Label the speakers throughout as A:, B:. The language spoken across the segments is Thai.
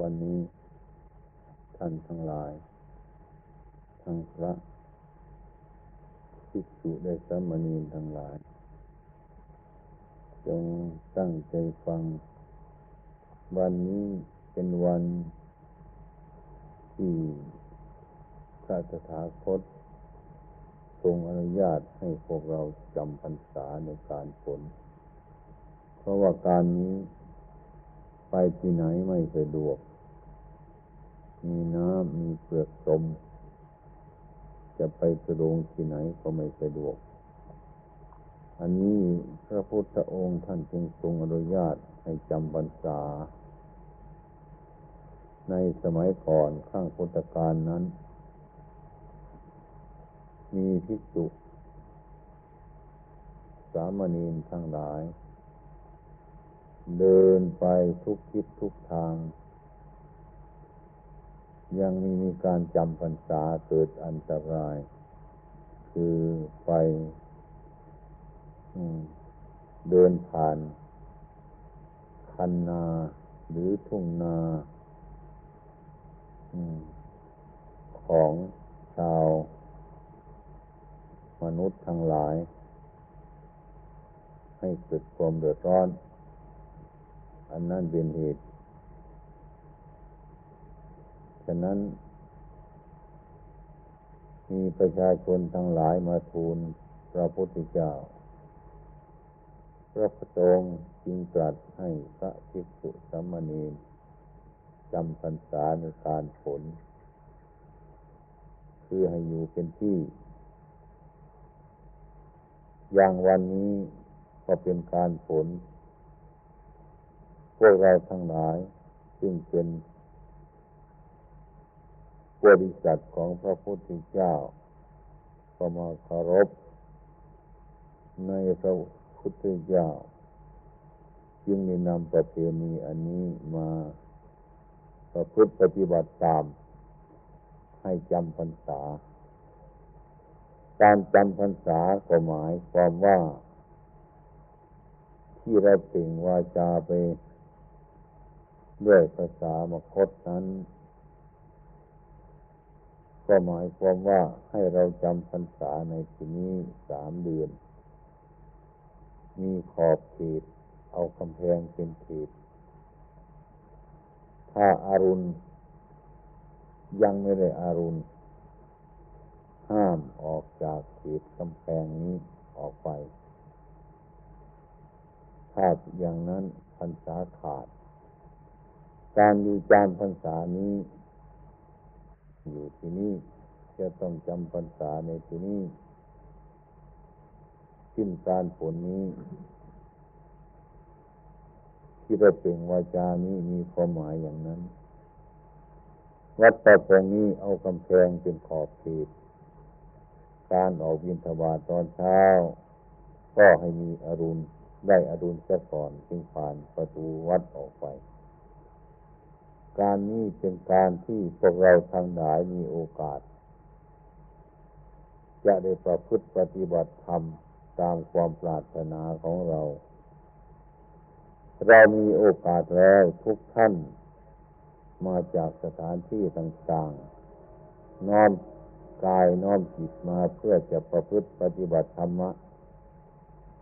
A: วันนี้ท่านทั้งหลาย ทั้งพระภิกษุได้สมณีทั้งหลาย จงตั้งใจฟัง วันนี้เป็นวันที่พระสถาคตทรงอนุญาตให้พวกเราจำพรรษาในการฝนเพราะว่าการนี้ ไปที่ไหนไม่สะดวก มีน้ำมีเปลือกสม จะไปสะดวงที่ไหนก็ไม่สะดวก อันนี้พระพุทธองค์ท่านจึงทรงอนุญาตให้จำพรรษา ในสมัยก่อนข้างพุทธกาลนั้น มีภิกษุ สามเณรทั้งหลาย เดินไปทุกทิศทุกทาง ยังมีมีการจำพรรษาเกิดอันตราย คือไปเดินผ่าน คันนาหรือทุ่งนาของชาว มนุษย์ทั้งหลาย ให้เกิดความเดือดร้อน อันนั้นเป็นเหตุ ฉะนั้น มีประชาชนทั้งหลายมาทูลพระพุทธเจ้า พระพุทธองค์จึงตรัสให้พระภิกษุสามเณรจำพรรษาในการฝนคือให้อยู่เป็นที่ อย่างวันนี้ก็เป็นการฝน พวกเราทั้งหลาย ซึ่งเป็นบริษัทของพระพุทธเจ้าก็มาเคารพในพระพุทธเจ้า จึงได้นำประเพณีอันนี้มาประพฤติปฏิบัติตาม ให้จำพรรษา การจำพรรษาก็หมายความว่า ที่เราเป่งวาจาไป ด้วยภาษามคตนั้น ก็หมายความว่าให้เราจำพรรษาในที่นี้สามเดือน มีขอบเขตเอากำแพงเป็นเขตถ้าอารุณ ยังไม่ได้อารุณ ห้ามออกจากเขตกำแพงนี้ออกไป ถ้าอย่างนั้นพรรษาขาด การมีจำพรรษานี้ อยู่ที่นี่จะต้องจำพรรษาในที่นี้ขึ้นการผลนี้ ที่เราเปล่งวาจานี้มีความหมายอย่างนั้น วัดตะพงนี้เอากำแพงเป็นขอบเขตการออกบินทบาทตอนเช้า ก็ให้มีอรุณได้อรุณซะก่อนจึงผ่านประตูวัดออกไป การนี้เป็นการที่พวกเราทางหลายมีโอกาส จะได้ประพฤติปฏิบัติธรรมตามความปรารถนาของเรา เรามีโอกาสแล้วทุกท่านมาจากสถานที่ต่างๆ น้อมกายน้อมจิตมาเพื่อจะประพฤติปฏิบัติธรรมะ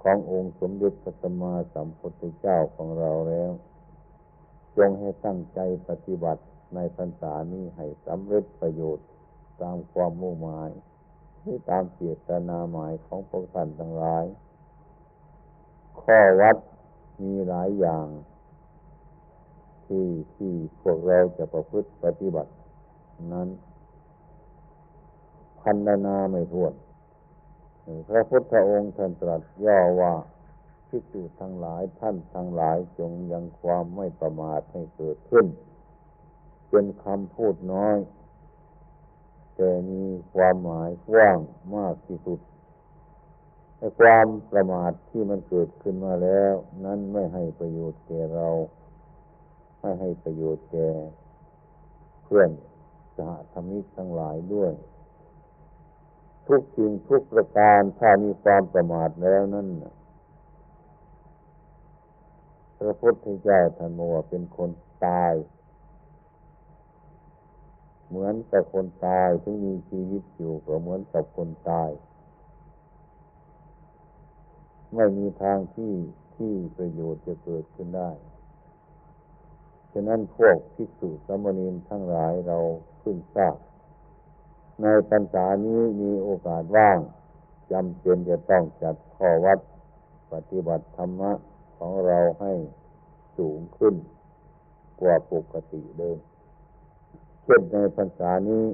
A: ขององค์สมเด็จพระสัมมาสัมพุทธเจ้าของเราแล้ว จงให้ตั้งใจปฏิบัติในพรรษานี้ให้สำเร็จประโยชน์ตามความมุ่งหมายที่ตามเจตนาหมายของพวกท่านทั้งหลาย ข้อวัดมีหลายอย่าง ที่ที่พวกเราจะประพฤติปฏิบัติ นั้น พันนาไม่ทวนพระพุทธองค์ท่านตรัสย่อว่า ภิกษุทั้งหลายท่านทั้งหลายจงยังความไม่ประมาทให้เกิดขึ้น เป็นคำพูดน้อย แต่มีความหมายกว้างมากที่สุดไอ้ความประมาทที่มันเกิดขึ้นมาแล้ว นั้นไม่ให้ประโยชน์แก่เรา ไม่ให้ประโยชน์แก่เพื่อนสหธรรมิกทั้งหลายด้วย ทุกสิ่งทุกประการถ้ามีความประมาทแล้วนั่น ระพุทธเจ้าท่านว่าเป็นคนตาย เหมือนกับคนตายถึงมีชีวิตอยู่ก็เหมือนกับคนตาย ไม่มีทางที่ที่ประโยชน์จะเกิดขึ้นได้ฉะนั้นพวกภิกษุสมณีทั้งหลายเราขึ้นทราบในพรรษานี้มีโอกาสว่างจำเป็นจะต้องจัดข้อวัด ปฏิบัติธรรมะ ของเราให้สูงขึ้นกว่าปกติเดิม เช่นในพรรษานี้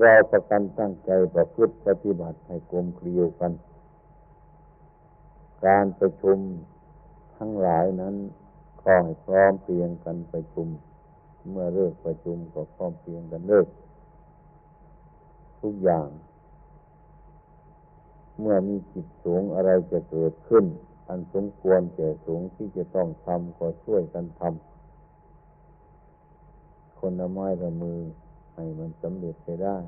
A: เราประกันตั้งใจประพฤติปฏิบัติให้กลมเกลียวกัน การประชุมทั้งหลายนั้นขอให้พร้อมเพียงกันประชุม เมื่อเลิกประชุมก็พร้อมเพียงกันเลิก ทุกอย่าง เมื่อมีจิตสูงอะไรจะเกิดขึ้น อันสมควรแก่สูงที่จะต้องทำก็ช่วยกันทำคนละไม้ละมือให้มันสำเร็จไปได้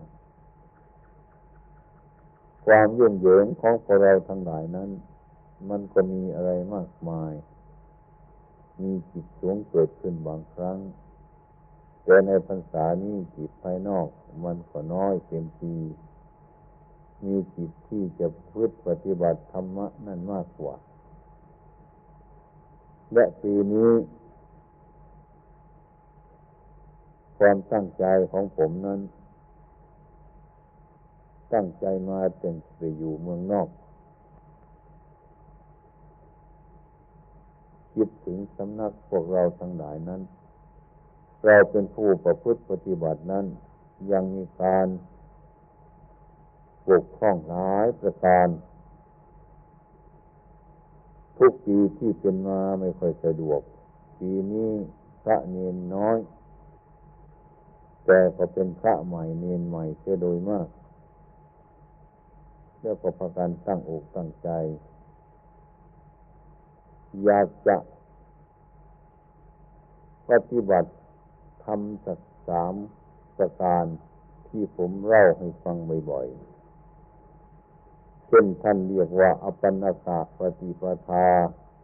A: ความยุ่งเหยิงของพวกเราทั้งหลายนั้น มันก็มีอะไรมากมาย มีจิตสูงเกิดขึ้นบางครั้ง แต่ในพรรษานี้จิตภายนอก มันก็น้อยเต็มทีมีจิตที่จะพึ่ปฏิบัติธรรมะนั่นมากกว่า และปีนี้ ความตั้งใจของผมนั้น ตั้งใจมาแต่งไปอยู่เมืองนอก คิดถึงสำนักพวกเราทั้งหลายนั้น เราเป็นผู้ประพฤติปฏิบัตินั้น ยังมีการปกคล้องหลายประการ ทุกปีที่เป็นมาไม่ค่อยสะดวก ปีนี้พระเนนน้อย แต่ก็เป็นพระใหม่เนนใหม่เสียโดยมากแล้วก็ประกันตั้งอกตั้งใจ อยากจะปฏิบัติทำสักสามประการที่ผมเล่าให้ฟังบ่อยๆ เช่นท่านเรียกว่าอปันาสาปฏิปทา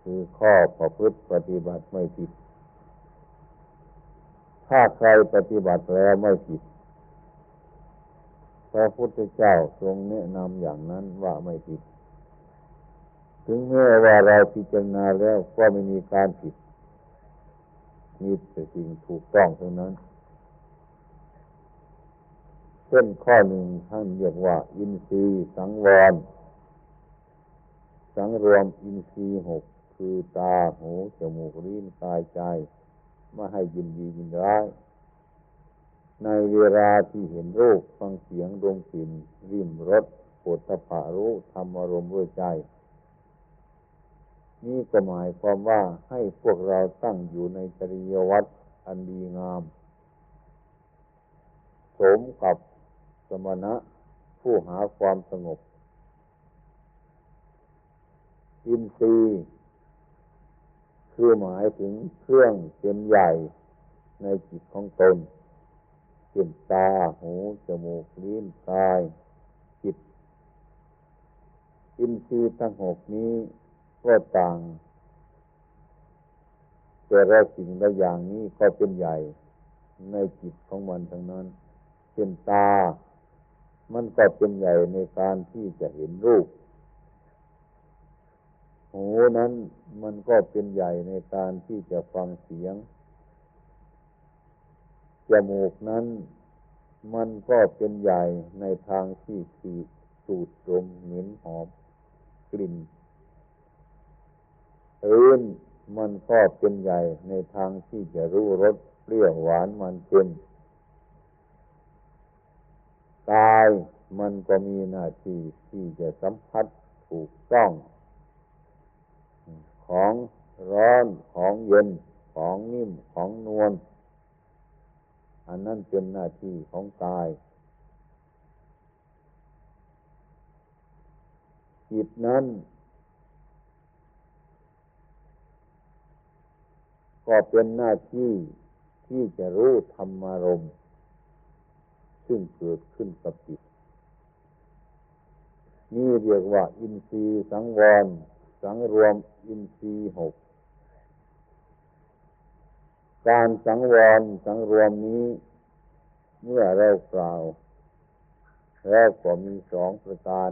A: คือข้อประพฤติปฏิบัติไม่ผิด ถ้าใครปฏิบัติแล้วไม่ผิดพระพุทธเจ้าทรงแนะนำอย่างนั้นว่าไม่ผิด ถึงแม้ว่าเราพิจารณาแล้วก็ไม่มีการผิดมีแต่สิ่งถูกต้องเท่านั้น เช่นข้อหนึ่งท่านเรียกว่า อินทรีย์สังวร สังรวมอินทรีย์หกคือตาหูจมูกลิ้นกายใจ ไม่ให้ยินดียินร้าย ในเวลาที่เห็นรูปฟังเสียงดวงกลิ่น ริมรสปวดตะผารู้ทำอารมณ์ด้วยใจ นี่ก็หมายความว่าให้พวกเราตั้งอยู่ในจริยวัตรอันดีงาม สมกับ สมณะ ผู้หาความสงบ อินทรีย์คือหมายถึงเครื่องเป็นใหญ่ในจิตของตนเช่นตา หู จมูก ลิ้น กาย จิต อินทรีย์ทั้งหกนี้ก็ต่าง แต่ละสิ่งละอย่างนี้ก็เป็นใหญ่ในจิตของมันทั้งนั้นเป็นตา มันก็เป็นใหญ่ในการที่จะเห็นรูป หูนั้นมันก็เป็นใหญ่ในการที่จะฟังเสียง จมูกนั้นมันก็เป็นใหญ่ในทางที่คือสูดดมเหม็นหอมกลิ่นอื่นมันก็เป็นใหญ่ในทางที่จะรู้รสเปรี้ยวหวานมันเค็ม กายมันก็มีหน้าที่ที่จะสัมผัสถูกต้อง ของร้อนของเย็นของนิ่มของนวลอันนั้นเป็นหน้าที่ของกาย จิตนั้น ก็เป็นหน้าที่ที่จะรู้ธรรมาร ซึ่งเกิดขึ้นกับจิตนี่เรียกว่า อินทรีย์สังวร สังรวมอินทรีย์หก การสังวร สังรวมนี้ เมื่อเรากล่าวแล้วก็มีสองประการ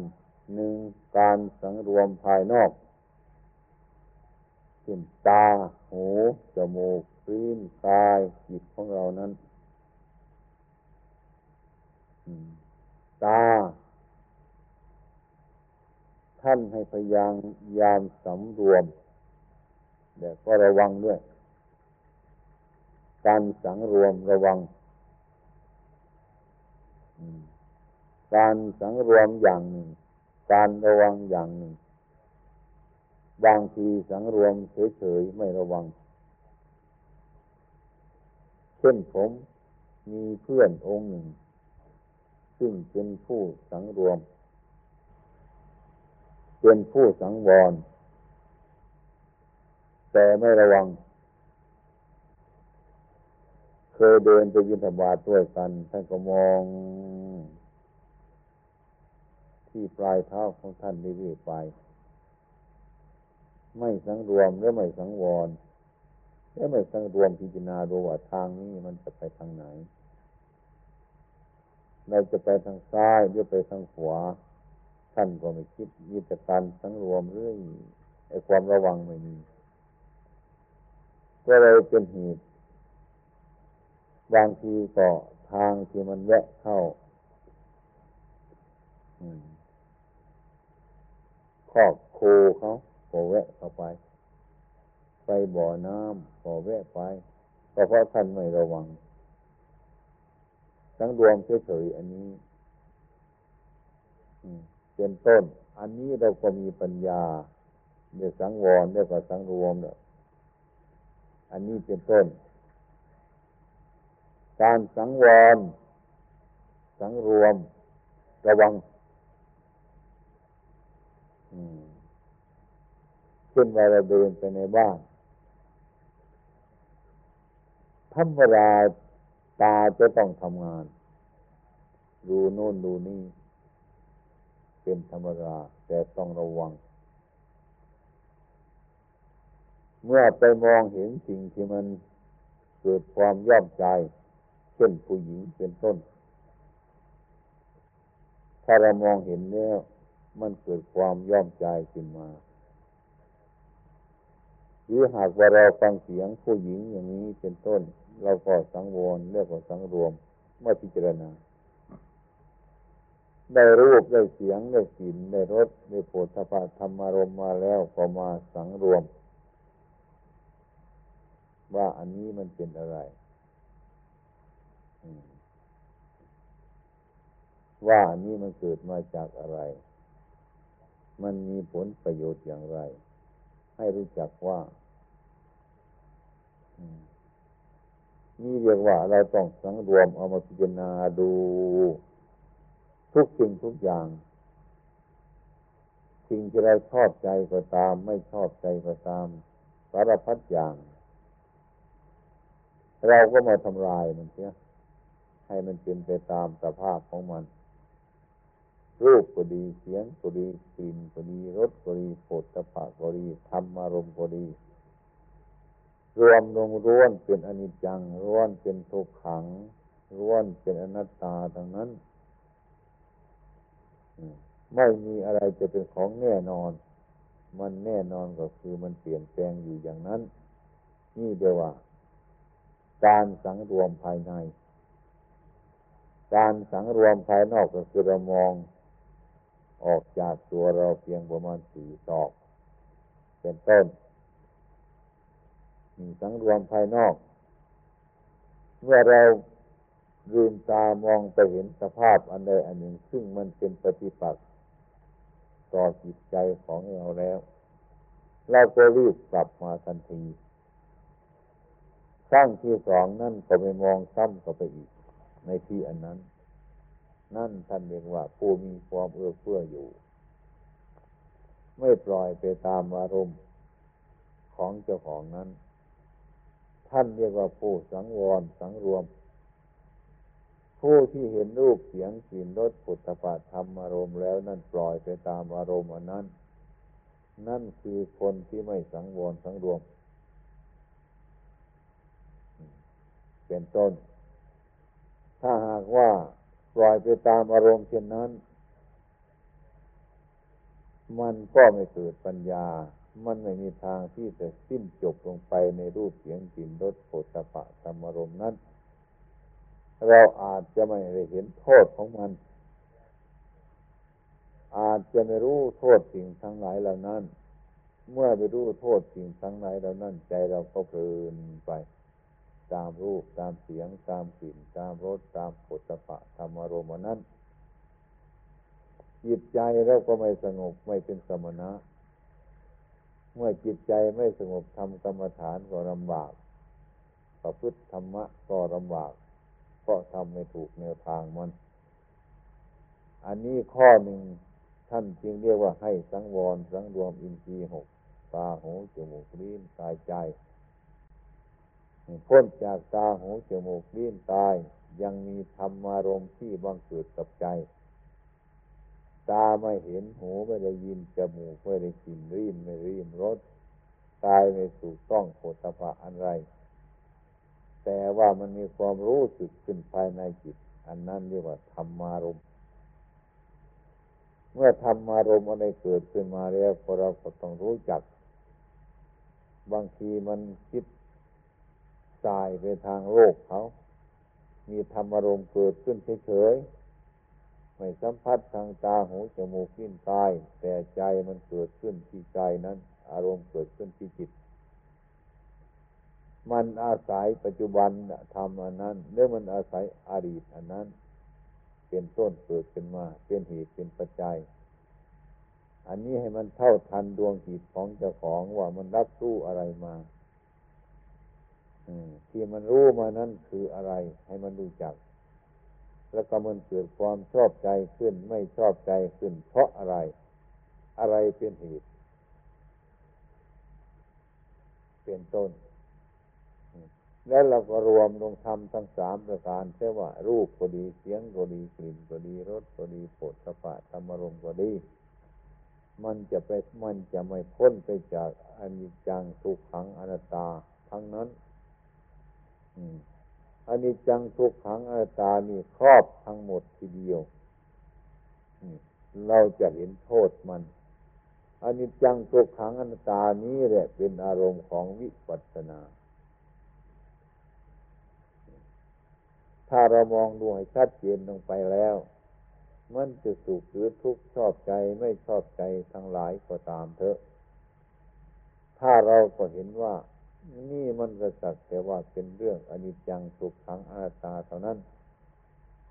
A: หนึ่งการสังรวมภายนอกเช่นตา หู จมูกลิ้นกายจิตของเรานั้น ตา ท่านให้พยายามยามสำรวมแต่ก็ระวังด้วย การสังรวมระวัง การสังรวมอย่างหนึ่ง การระวังอย่างหนึ่ง บางทีสังรวมเฉยๆไม่ระวัง เช่นผมมีเพื่อนองค์หนึ่ง ซึ่งเป็นผู้สังรวม เป็นผู้สังวร แต่ไม่ระวัง เคยเดินไปยินธบาตด้วยกัน ท่านก็มอง ที่ปลายเท้าของท่านเรื่อยไป ไม่สังรวมและไม่สังวรและไม่สังรวมพิจารณาดูว่าทางนี้มันจะไปทางไหน เราจะไปทางซ้ายหรือไปทางขวาท่านก็ไม่คิดมีแต่การสังรวมเรื่อยไอ้ความระวังไม่มีก็เลยเป็นเหตุบางทีก็ทางที่มันแวะเข้าคอกโคเขาก็แวะเข้าไป ไปบ่อน้ำก็แวะไปก็เพราะท่านไม่ระวัง ทั้งรวมเฉยๆอันนี้เป็นต้น อันนี้เราก็มีปัญญาเดี๋ยสังวรเดี๋ยวก็สังรวมเนี่ยอันนี้เป็นต้น การสังวร สังรวม ระวังเช่นเวลาเดินไปในบ้านธรรมดา ตาจะต้องทำงาน ดูโน่นดูนี่ เป็นธรรมดาแต่ต้องระวัง เมื่อไปมองเห็นสิ่งที่มันเกิดความย่อมใจ เช่นผู้หญิงเป็นต้น ถ้าเรามองเห็นแล้วมันเกิดความย่อมใจขึ้นมา หรือหากว่าเราฟังเสียงผู้หญิงอย่างนี้เป็นต้น เราก็สังวรเรียกว่าสังรวมเมื่อพิจารณา ได้รูปได้เสียงได้กลิ่นได้รสได้โผฏฐพะธรรมารมมาแล้วก็มาสังรวม ว่าอันนี้มันเป็นอะไรว่าอันนี้มันเกิดมาจากอะไร มันมีผลประโยชน์อย่างไร ให้รู้จักว่านี่เรียกว่าเราต้องสังรวมเอามาพิจารณาดู ทุกสิ่งทุกอย่าง สิ่งที่เราชอบใจก็ตาม ไม่ชอบใจก็ตาม สารพัดอย่าง เราก็มาทำลายมันเสียให้มันเป็นไปตามสภาพของมัน รูปก็ดีเสียงก็ดีกลิ่นก็ดีรสก็ดีโผฏฐพะก็ดีธรรมอารมณ์ก็ดี รวมลงร้วนเป็นอนิจจังร้วนเป็นทุกขังร้วนเป็นอนัตตาทั้งนั้นไม่มีอะไรจะเป็นของแน่นอน มันแน่นอนก็คือมันเปลี่ยนแปลงอยู่อย่างนั้น นี่เดียวว่า การสังรวมภายใน การสังรวมภายนอกก็คือเรามอง ออกจากตัวเราเพียงประมาณสี่ศอก เป็นต้นมีสังรวมภายนอก เมื่อเราลืมตามองไปเห็นสภาพอันใดอันหนึ่ง ซึ่งมันเป็นปฏิปักษ์ต่อจิตใจของเราแล้ว เราก็รีบกลับมาทันทีครั้งที่สองนั่นก็ไปมองซ้ำก็ไปอีก ในที่อันนั้น นั่นท่านเรียกว่าผู้มีความเอื้อเฟื้ออยู่ ไม่ปล่อยไปตามอารมณ์ของเจ้าของนั้น ท่านเรียกว่าผู้สังวรสังรวม ผู้ที่เห็นรูปเสียงกลิ่นรสปุถะปาธรรมอารมณ์แล้วนั่นปล่อยไปตามอารมณ์อันนั้น นั่นคือคนที่ไม่สังวรสังรวม เป็นต้น ถ้าหากว่า ปล่อยไปตามอารมณ์เช่นนั้น มันก็ไม่เกิดปัญญา มันไม่มีทางที่จะสิ้นจบลงไปในรูปเสียงกลิ่นรสโผฏฐะธรรมารมณ์นั้น เราอาจจะไม่ได้เห็นโทษของมัน อาจจะไม่รู้โทษสิ่งทั้งหลายเหล่านั้น เมื่อไปรู้โทษสิ่งทั้งหลายเหล่านั้นใจเราก็เพลินไป ตามรูปตามเสียง ตามกลิ่น ตามรสตามปุถะธรรมารมณ์นั้นจิตใจเราก็ไม่สงบไม่เป็นสมณะ เมื่อจิตใจไม่สงบทำกรรมฐานก็ลำบากประพฤติธรรมะก็ลำบากก็ทำไม่ถูกแนวทางมัน อันนี้ข้อหนึ่งท่านจึงเรียกว่าให้สังวรสังรวมอินทรีย์หกตาหูจมูกลิ้นกายใจ พ้นจากตาหูจมูกลิ้นกาย ยังมีธรรมารมที่บังเกิดกับใจ ตาไม่เห็นหูไม่ได้ยินจมูกไม่ได้กลิ่นริ้นไม่ริ้มรสกายไม่ถูกต้องโผฏฐะอะไร แต่ว่ามันมีความรู้สึกขึ้นภายในจิต อันนั้นเรียกว่าธรรมารมเมื่อธรรมารมอะไรเกิดขึ้นมาแล้วเราก็ต้องรู้จัก บางทีมันคิด สายไปทางโลกเขา มีธรรมารมณ์เกิดขึ้นเฉยๆ ไม่สัมผัสทางตาหูจมูกลิ้นกาย แต่ใจมันเกิดขึ้นที่ใจนั้น อารมณ์เกิดขึ้นที่จิต มันอาศัยปัจจุบันทำอันนั้นหรือมันอาศัยอดีตอันนั้น เป็นต้นเกิดขึ้นมา เป็นเหตุเป็นปัจจัยอันนี้ให้มันเท่าทันดวงจิตของเจ้าของว่ามันรับรู้อะไรมา ที่มันรู้มานั้นคืออะไร ให้มันรู้จัก แล้วก็มันเกิดความชอบใจขึ้นไม่ชอบใจขึ้น เพราะอะไร อะไรเป็นเหตุเป็นต้น แล้วเราก็รวมลงทำทั้งสามประการเช่ว่า รูปก็ดีเสียงก็ดีกลิ่นก็ดีรสก็ดีโผฏฐะธรรมรมก็ดีมันจะไปมันจะไม่พ้นไปจากอนิจจังทุกขังอนัตตาทั้งนั้น อันนี้จังทุกขังอนัตตานี่ครอบทั้งหมดทีเดียวเราจะเห็นโทษมันอันนี้จังทุกขังอนัตตานี้แหละเป็นอารมณ์ของวิปัสสนา ถ้าเรามองดูให้ชัดเจนลงไปแล้ว มันจะสุขหรือทุกข์ชอบใจไม่ชอบใจทั้งหลายก็ตามเถอะ ถ้าเราก็เห็นว่า นี่มันก็สักแต่ว่าเป็นเรื่องอนิจจังสุขขังอนัตตาเท่านั้น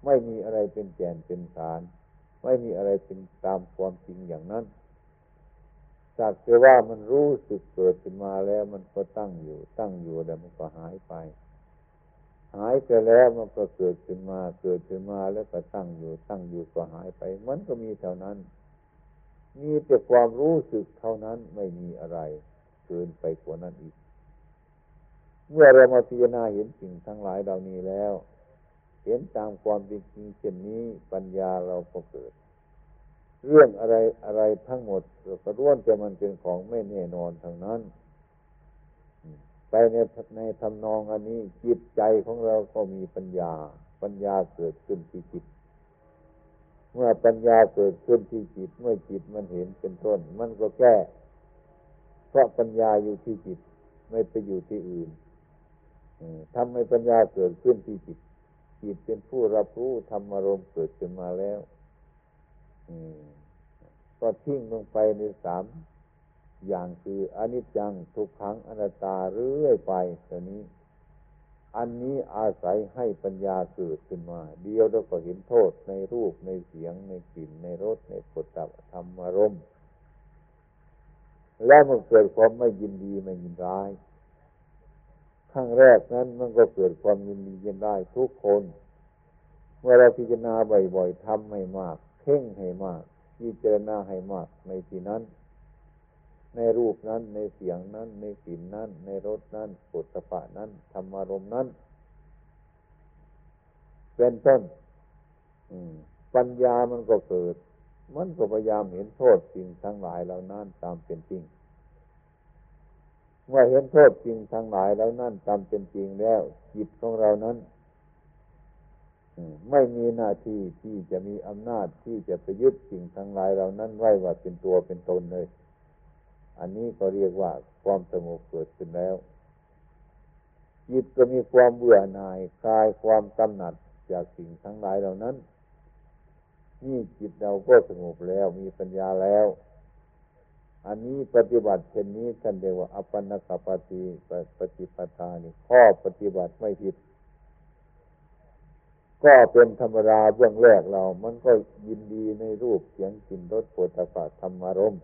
A: ไม่มีอะไรเป็นแก่นเป็นฐานไม่มีอะไรเป็นตามความจริงอย่างนั้นสักแต่ว่ามันรู้สึกเกิดขึ้นมาแล้วมันก็ตั้งอยู่ ตั้งอยู่แล้วมันก็หายไป หายไปแล้วมันก็เกิดขึ้นมา เกิดขึ้นมาแล้วก็ตั้งอยู่ ตั้งอยู่ก็หายไป มันก็มีเท่านั้น มีแต่ความรู้สึกเท่านั้นไม่มีอะไรเกินไปกว่านั้นอีก เมื่อเรามาพิจารณาเห็นสิ่งทั้งหลายเหล่านี้แล้ว เห็นตามความเป็นจริงเช่นนี้ปัญญาเราก็เกิด เรื่องอะไรอะไรทั้งหมดเราก็ร่วนแต่มันเป็นของไม่แน่นอนทางนั้น ไปในในทำนองอันนี้จิตใจของเราก็มีปัญญา ปัญญาเกิดขึ้นที่จิต เมื่อปัญญาเกิดขึ้นที่จิต เมื่อจิตมันเห็นเป็นต้น มันก็แก้ เพราะปัญญาอยู่ที่จิต ไม่ไปอยู่ที่อื่น ทำให้ปัญญาเกิดขึ้นที่จิต จิตเป็นผู้รับรู้ธรรมารมณ์เกิดขึ้นมาแล้วก็ทิ้งลงไปในสามอย่างคืออนิจจังทุกขังอนัตตาเรื่อยไปตัวนี้ อันนี้อาศัยให้ปัญญาเกิดขึ้นมา เดียวเราก็เห็นโทษในรูปในเสียงในกลิ่นในรสในผลตับธรรมารมณ์แล้วมันเกิดความไม่ยินดีไม่ยินร้าย รั้งแรกนั้นมันก็เกิดความยินดียินได้ทุกคน เมื่อเราพิจารณาบ่อยๆทำให้มากเพ่งให้มากพิจารณาให้มากในที่นั้น ในรูปนั้น ในเสียงนั้น ในกลิ่นนั้น ในรสนั้นปุถะนั้นธรรมารมนั้น เป็นต้นปัญญามันก็เกิด มันก็พยายามเห็นโทษสิ่งทั้งหลายเหล่านั้นตามเป็นจริง เมื่อเห็นโทษจริงทั้งหลายแล้วนั่นตามเป็นจริงแล้ว จิตของเรานั้นไม่มีหน้าที่ที่จะมีอำนาจที่จะไปยึดสิ่งทั้งหลายเรานั้นไว้ว่าเป็นตัวเป็นตนเลย อันนี้ก็เรียกว่าความสงบเกิดขึ้นแล้ว จิตก็มีความเบื่อหน่ายคลายความกำหนัดจากสิ่งทั้งหลายเหล่านั้น นี่จิตเราก็สงบแล้วมีปัญญาแล้ว อันนี้ปฏิบัติเช่นนี้ท่านเรียกว่าอปันนกปฏิปฏิปทานี่ข้อปฏิบัติไม่ผิด ก็เป็นธรรมดาเบื้องแรกเรา มันก็ยินดีในรูปเสียงกลิ่นรสโผฏฐัพธรรมารม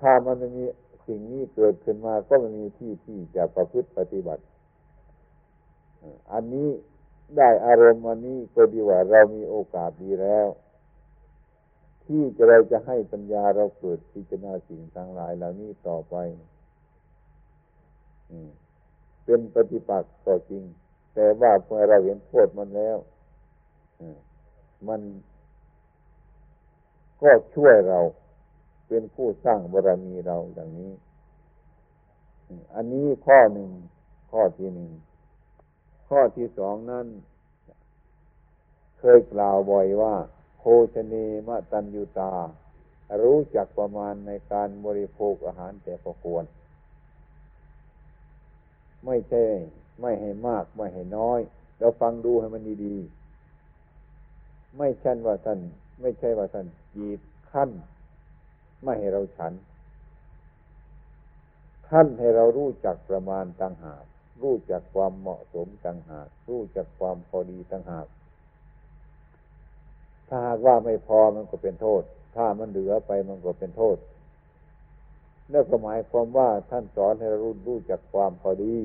A: ถ้ามันมีสิ่งนี้เกิดขึ้นมาก็มันมีที่ที่จะประพฤติปฏิบัติ อันนี้ได้อารมณ์อันนี้ก็ดีว่าเรามีโอกาสดีแล้ว ที่จะเราจะให้ปัญญาเราเกิดพิจารณาสิ่งทั้งหลายเหล่านี้ต่อไปเป็นปฏิปักษ์ต่อจริง แต่ว่าเมื่อเราเห็นโทษมันแล้วมันก็ช่วยเราเป็นผู้สร้างบารมีเราอย่างนี้ อันนี้ข้อหนึ่ง ข้อที่หนึ่ง ข้อที่สองนั้น เคยกล่าวบ่อยว่า โภชเนมะตัญยุตา รู้จักประมาณในการบริโภคอาหารแต่ประควร ไม่ใช่ ไม่ให้มาก ไม่ให้น้อย เราฟังดูให้มันดีๆ ไม่ใช่ว่าท่าน ไม่ใช่ว่าท่านจีดขั้น ไม่ให้เราฉันท่านให้เรารู้จักประมาณต่างหาก รู้จักความเหมาะสมต่างหาก รู้จักความพอดีต่างหาก ถ้าหากว่าไม่พอมันก็เป็นโทษ ถ้ามันเหลือไปมันก็เป็นโทษนั่นก็หมายความว่าท่านสอนให้เรารู้รู้จักความพอดี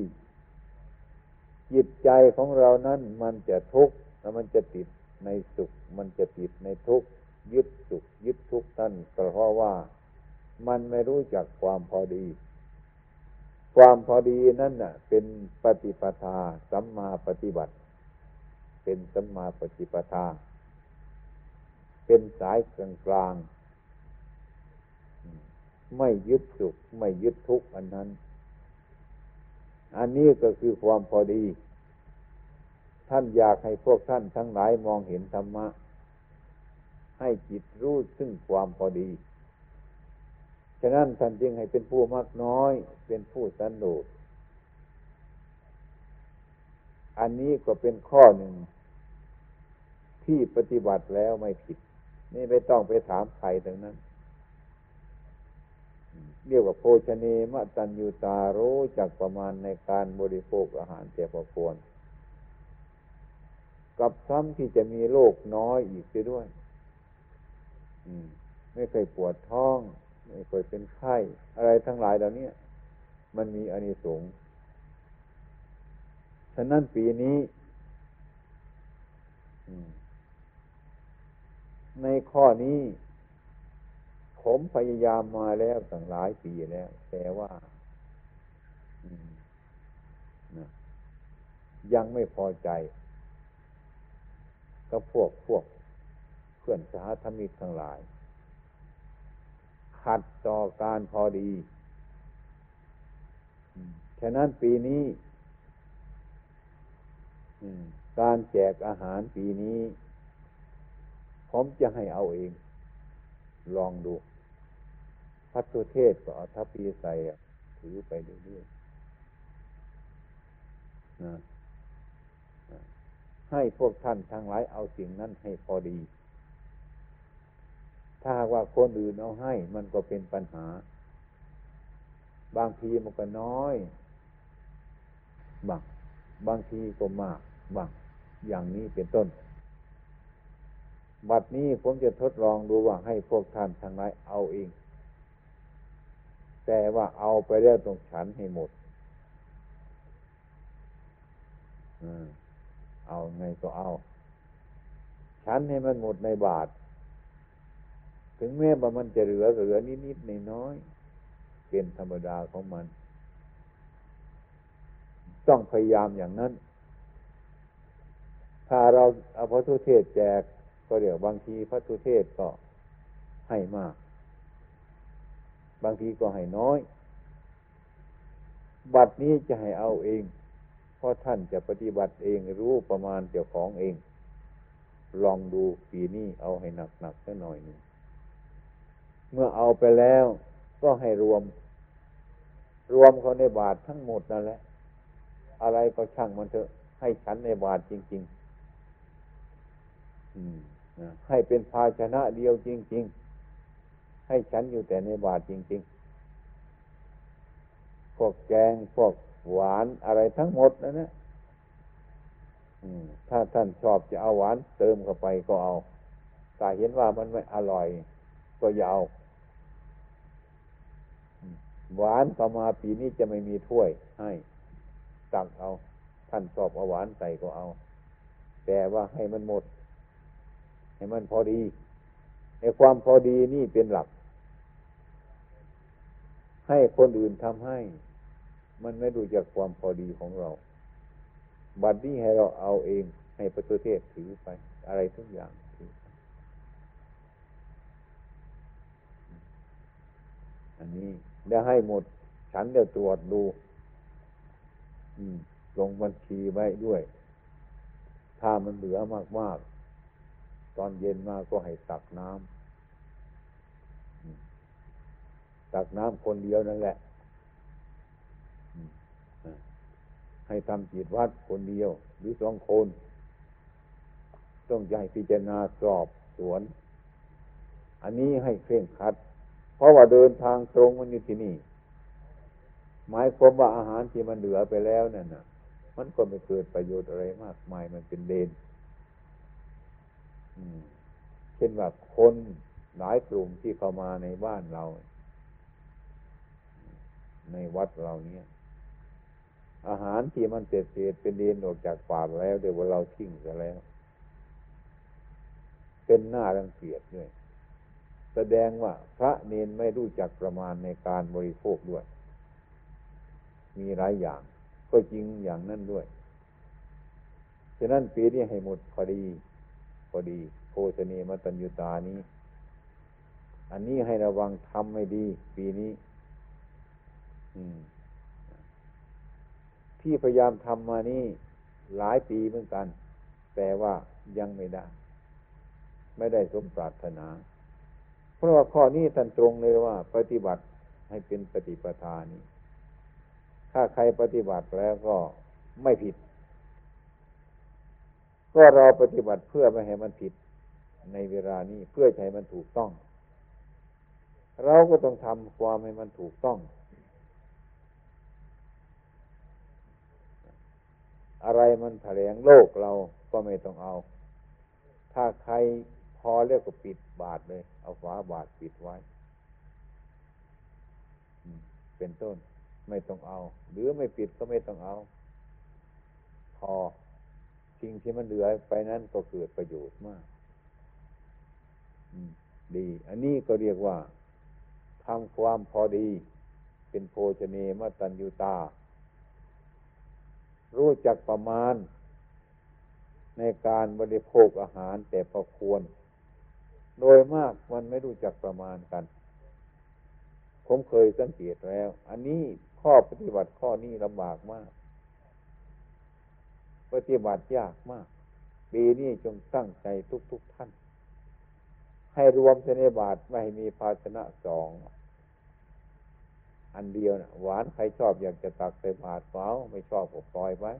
A: จิตใจของเรานั้นมันจะทุกข์แล้วมันจะติดในสุข มันจะติดในทุกข์ยึดสุข ยึดทุกข์ท่านก็เพราะว่ามันไม่รู้จักความพอดี ความพอดีนั่นน่ะ เป็นปฏิปทาสัมมาปฏิบัติ เป็นสัมมาปฏิปทา เป็นสายกลางกลางไม่ยึดสุข ไม่ยึดทุกข์อันนั้น อันนี้ก็คือความพอดี ท่านอยากให้พวกท่านทั้งหลายมองเห็นธรรมะ ให้จิตรู้ซึ่งความพอดี ฉะนั้นท่านจึงให้เป็นผู้มากน้อย เป็นผู้สันโดษอันนี้ก็เป็นข้อหนึ่งที่ปฏิบัติแล้วไม่ผิด นี่ไม่ต้องไปถามใครทั้งนั้น เรียกว่าโภชเนมตัญญูตารู้จักประมาณในการบริโภคอาหารแต่พอควร กับซ้ำที่จะมีโรคน้อยอีกด้วยไม่เคยปวดท้อง ไม่เคยเป็นไข้ อะไรทั้งหลายเหล่านี้มันมีอานิสงส์ฉะนั้นปีนี้ ในข้อนี้ ผมพยายามมาแล้วตั้งหลายปีแล้ว แต่ว่ายังไม่พอใจก็พวกพวกเพื่อนสาธมิกทั้งหลาย ขัดต่อการพอดีฉะนั้นปีนี้การแจกอาหารปีนี้ ผมจะให้เอาเอง ลองดู พัตุเทศก็เอาทัพปีใส่ถือไปเรื่อยๆนะให้พวกท่านทั้งหลายเอาสิ่งนั้นให้พอดี ถ้าว่าคนอื่นเอาให้ มันก็เป็นปัญหา บางทีมันก็น้อยบางบางทีก็มากบางอย่างนี้เป็นต้น บัดนี้ผมจะทดลองดูว่าให้พวกท่านทั้งหลายเอาเอง แต่ว่าเอาไปแล้วต้องฉันให้หมดเอาไงก็เอา ฉันให้มันหมดในบาท ถึงแม้ว่ามันจะเหลือเหลือนิดนิดในน้อยเป็นธรรมดาของมัน ต้องพยายามอย่างนั้น ถ้าเราเอาพระทุเทศแจก ก็เดี๋ยวบางทีพระทุเทศก็ให้มาก บางทีก็ให้น้อย บัดนี้จะให้เอาเอง เพราะท่านจะปฏิบัติเองรู้ประมาณเจ้าของเอง ลองดูปีนี้เอาให้หนักหนักสักหน่อยหนึ่งเมื่อเอาไปแล้วก็ให้รวม รวมเขาในบาททั้งหมดนั่นแหละ อะไรก็ช่างมันเถอะ ให้ฉันในบาทจริง ๆ ให้เป็นภาชนะเดียวจริง ๆ ให้ฉันอยู่แต่ในบาทจริง ๆ พวกแกงพวกหวานอะไรทั้งหมดนั่นนะถ้าท่านชอบจะเอาหวานเติมเข้าไปก็เอาถ้าเห็นว่ามันไม่อร่อย ก็ยาวหวานต่อมาปีนี้จะไม่มีถ้วย ให้ตักเอา ท่านชอบเอาหวานใส่ก็เอา แต่ว่าให้มันหมด ให้มันพอดี ในความพอดีนี่เป็นหลัก ให้คนอื่นทำให้ มันไม่ดูจากความพอดีของเรา บัดนี้ให้เราเอาเองให้ประตูเทศถือไป อะไรทุกอย่างออันนี้ได้ให้หมด ฉันเดี๋ยวตรวจดูลงบัญชีไว้ด้วย ถ้ามันเหลือมากๆ ตอนเย็นมาก็ให้ตักน้ำตักน้ำคนเดียวนั่นแหละ ให้ทำจิตวัดคนเดียว หรือสองคน ต้องใหญ่พิจารณาสอบสวน อันนี้ให้เคร่งคัด เพราะว่าเดินทางตรงมันอยู่ที่นี่ หมายความว่าอาหารที่มันเหลือไปแล้วนั่นน่ะ มันก็ไม่เกิดประโยชน์อะไรมากมายมันเป็นเดน เช่นว่าคนหลายกลุ่มที่เข้ามาในบ้านเรา ในวัดเราเนี้ยอาหารที่มันเศษเศษเป็นเดนออกจากปากแล้วเดี๋ยวว่าเราทิ้งไปแล้ว เป็นหน้ารังเกียจด้วย แสดงว่าพระเนนไม่รู้จักประมาณในการบริโภคด้วย มีหลายอย่าง ก็จริงอย่างนั้นด้วย ฉะนั้นปีนี้ให้หมดพอดี พอดีโพชเนมตัญญุตานี้ อันนี้ให้ระวังทำไม่ดี ปีนี้ที่พยายามทำมานี่หลายปีเหมือนกัน แต่ว่ายังไม่ได้ ไม่ได้สมปรารถนา เพราะว่าข้อนี้ท่านตรงเลยว่า ปฏิบัติให้เป็นปฏิปทานี้ ถ้าใครปฏิบัติแล้วก็ไม่ผิด ก็เราปฏิบัติเพื่อไม่ให้มันผิดในเวลานี้เพื่อให้มันถูกต้อง เราก็ต้องทำความให้มันถูกต้อง อะไรมันแถลงโลกเราก็ไม่ต้องเอา ถ้าใครพอแล้วก็ปิดบาทเลย เอาฝาบาทปิดไว้ เป็นต้น ไม่ต้องเอา หรือไม่ปิดก็ไม่ต้องเอา พอ สิ่งที่มันเหลือไปนั้นก็เกิดประโยชน์มากดี อันนี้ก็เรียกว่าทำความพอดี เป็นโภชเนมตัญญูตา รู้จักประมาณ ในการบริโภคอาหารแต่พอควร โดยมากมันไม่รู้จักประมาณกัน ผมเคยสังเกตแล้ว อันนี้ข้อปฏิบัติข้อนี้ลำบากมาก ปฏิบัติยากมาก ปีนี้จงตั้งใจทุกๆทท่าน ให้รวมเสนบาทไม่มีภาชนะสอง อันเดียวนะหวานใครชอบอยากจะตักใส่บาทเปล่าไม่ชอบก็ปล่อยไว้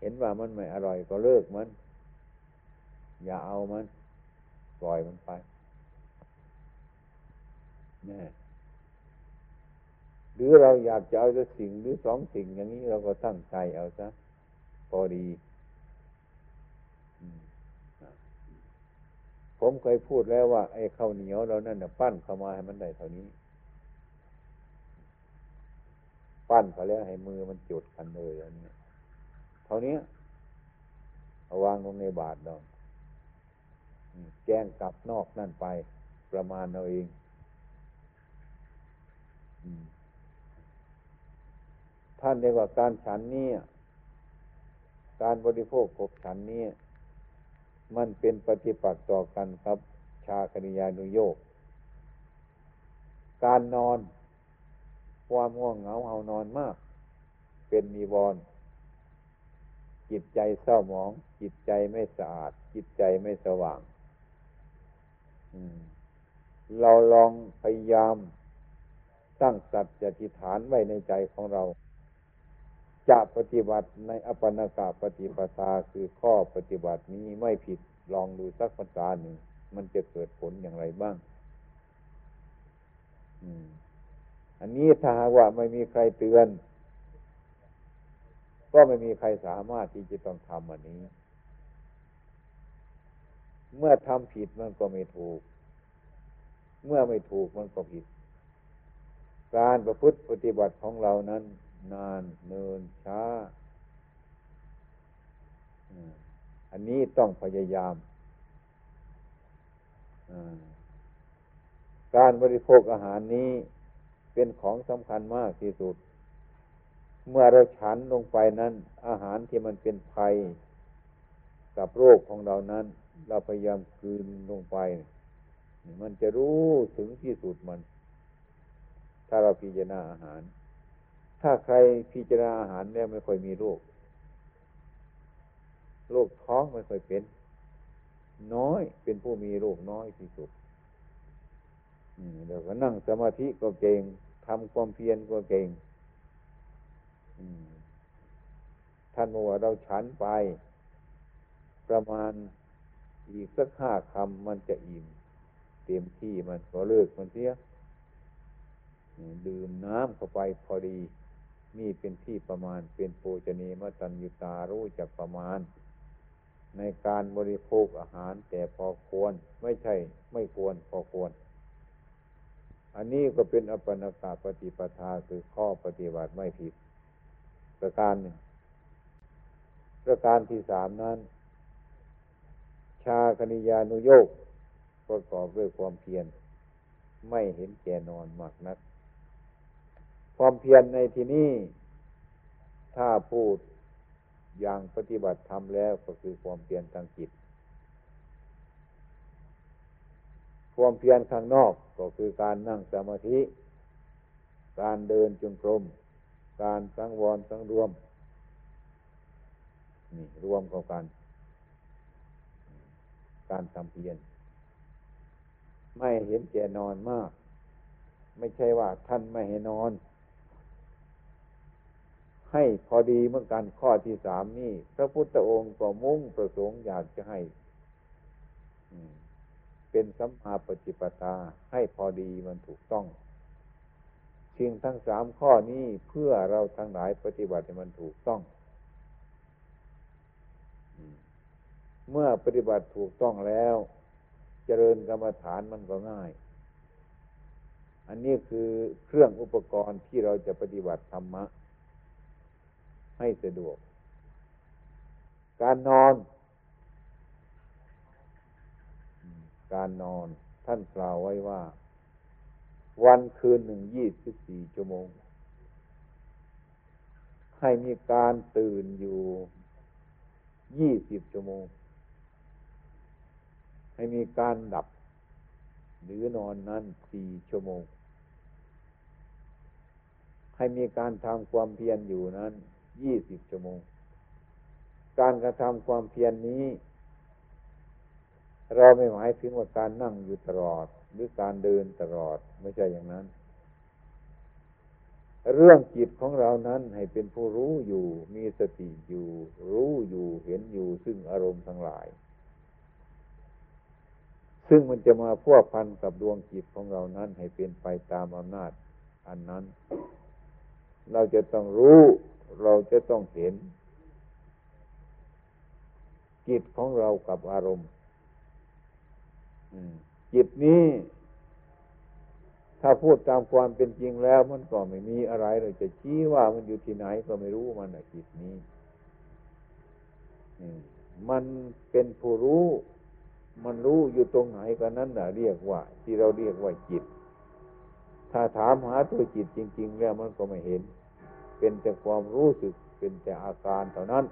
A: เห็นว่ามันไม่อร่อยก็เลิกมัน อย่าเอามัน ปล่อยมันไปนี่ หรือเราอยากจะเอาสักสิ่งหรือสองสิ่งอย่างนี้เราก็ตั้งใจเอาซะพอดี ผมเคยพูดแล้วว่า ไอ้ข้าวเหนียวเรานั่นปั้นเข้ามาให้มันได้เท่านี้ ปั้นเขาแล้วให้มือมันจุดกันเลยอันนี้เท่านี้เอาวางลงในบาทดอกแจ้งกลับนอกนั่นไป ประมาณเราเอง ท่านเรียกว่าการฉันนี่การบริโภคกบฉันนี่มันเป็นปฏิปักษ์ต่อกันครับ ชาคณิยานุโยกการนอน ความง่วงเหงาเฮานอนมาก เป็นมีวรจิตใจเศร้าหมอง จิตใจไม่สะอาด จิตใจไม่สว่างเราลองพยายามตั้งสัจจะทิฐานไว้ในใจของเรา จะปฏิบัติในอปนากาปฏิปทาคือข้อปฏิบัตินี้ไม่ผิดลองดูสักภาษาหนึ่ง มันจะเกิดผลอย่างไรบ้าง อันนี้ถ้าหากว่าไม่มีใครเตือน ก็ไม่มีใครสามารถที่จะต้องทำอันนี้ เมื่อทำผิดมันก็ไม่ถูก เมื่อไม่ถูกมันก็ผิด การประพฤติปฏิบัติของเรานั้น นานเนินช้า อันนี้ต้องพยายาม การบริโภคอาหารนี้เป็นของสำคัญมากที่สุด เมื่อเราฉันลงไปนั้น อาหารที่มันเป็นภัยกับโรคของเรานั้น เราพยายามคืนลงไป มันจะรู้ถึงที่สุดมัน ถ้าเราพิจารณาอาหาร ถ้าใครพิจารณาอาหารแล้วไม่ค่อยมีโรคโรคท้องไม่ค่อยเป็น น้อยเป็นผู้มีโรคน้อยที่สุดเดี๋ยวก็นั่งสมาธิก็เก่งทำความเพียรก็เก่งท่านบอกว่าเราฉันไป ประมาณอีกสักห้าคำมันจะอิ่มเต็มที่มันก็เลิกมันเสียดื่มน้ำเข้าไปพอดี นี่เป็นที่ประมาณเป็นโภชนีมตัญญุตารู้จักประมาณ ในการบริโภคอาหารแต่พอควรไม่ใช่ไม่ควรพอควร อันนี้ก็เป็นอปนากาปฏิปทาคือข้อปฏิบัติไม่ผิด ประการหนึ่งประการที่สามนั้น ชาคณิยานุโยกประกอบด้วยความเพียรไม่เห็นแก่นอนมากนัก ความเพียรในที่นี้ถ้าพูดอย่างปฏิบัติทำแล้วก็คือความเพียรทางจิต ความเพียรข้างนอกก็คือการนั่งสมาธิ การเดินจงกรม การสังวรสังรวม นี่รวมเข้ากัน การทำเพียรไม่เห็นแก่นอนมาก ไม่ใช่ว่าท่านไม่ให้นอน ให้พอดีเมื่อกันข้อที่สามนี่พระพุทธองค์ก็มุ่งประสงค์อยากจะให้เป็นสัมมาปฏิปทาให้พอดีมันถูกต้องสิ่งทั้งสามข้อนี้เพื่อเราทั้งหลายปฏิบัติให้มันถูกต้องเมื่อปฏิบัติถูกต้องแล้ว เจริญกรรมฐานมันก็ง่าย อันนี้คือเครื่องอุปกรณ์ที่เราจะปฏิบัติธรรมะ ให้สะดวก การนอน การนอนท่านกล่าวไว้ว่า วันคืนหนึ่งยี่สิบสี่ชั่วโมง ให้มีการตื่นอยู่ยี่สิบชั่วโมง ให้มีการดับ หรือนอนนั้นสี่ชั่วโมง ให้มีการทำความเพียรอยู่นั้น ยี่สิบชั่วโมง การกระทำความเพียรนนี้ เราไม่หมายถึงว่าการนั่งอยู่ตลอด หรือการเดินตลอดไม่ใช่อย่างนั้น เรื่องจิตของเรานั้นให้เป็นผู้รู้อยู่ มีสติอยู่ รู้อยู่เห็นอยู่ซึ่งอารมณ์ทั้งหลาย ซึ่งมันจะมาพวพันกับดวงจิตของเรานั้น ให้เป็นไปตามอำนาจอันนั้น เราจะต้องรู้ เราจะต้องเห็น จิตของเรากับอารมณ์จิตนี้ ถ้าพูดตามความเป็นจริงแล้ว มันก็ไม่มีอะไรเลยจะชี้ว่ามันอยู่ที่ไหนก็ไม่รู้มันอะจิตนี้มันเป็นผู้รู้ มันรู้อยู่ตรงไหนก็นั้นน่ะเรียกว่า ที่เราเรียกว่าจิต ถ้าถามหาตัวจิตจริง ๆ แล้วมันก็ไม่เห็น เป็นแต่ความรู้สึกเป็นแต่อาการเท่านั้น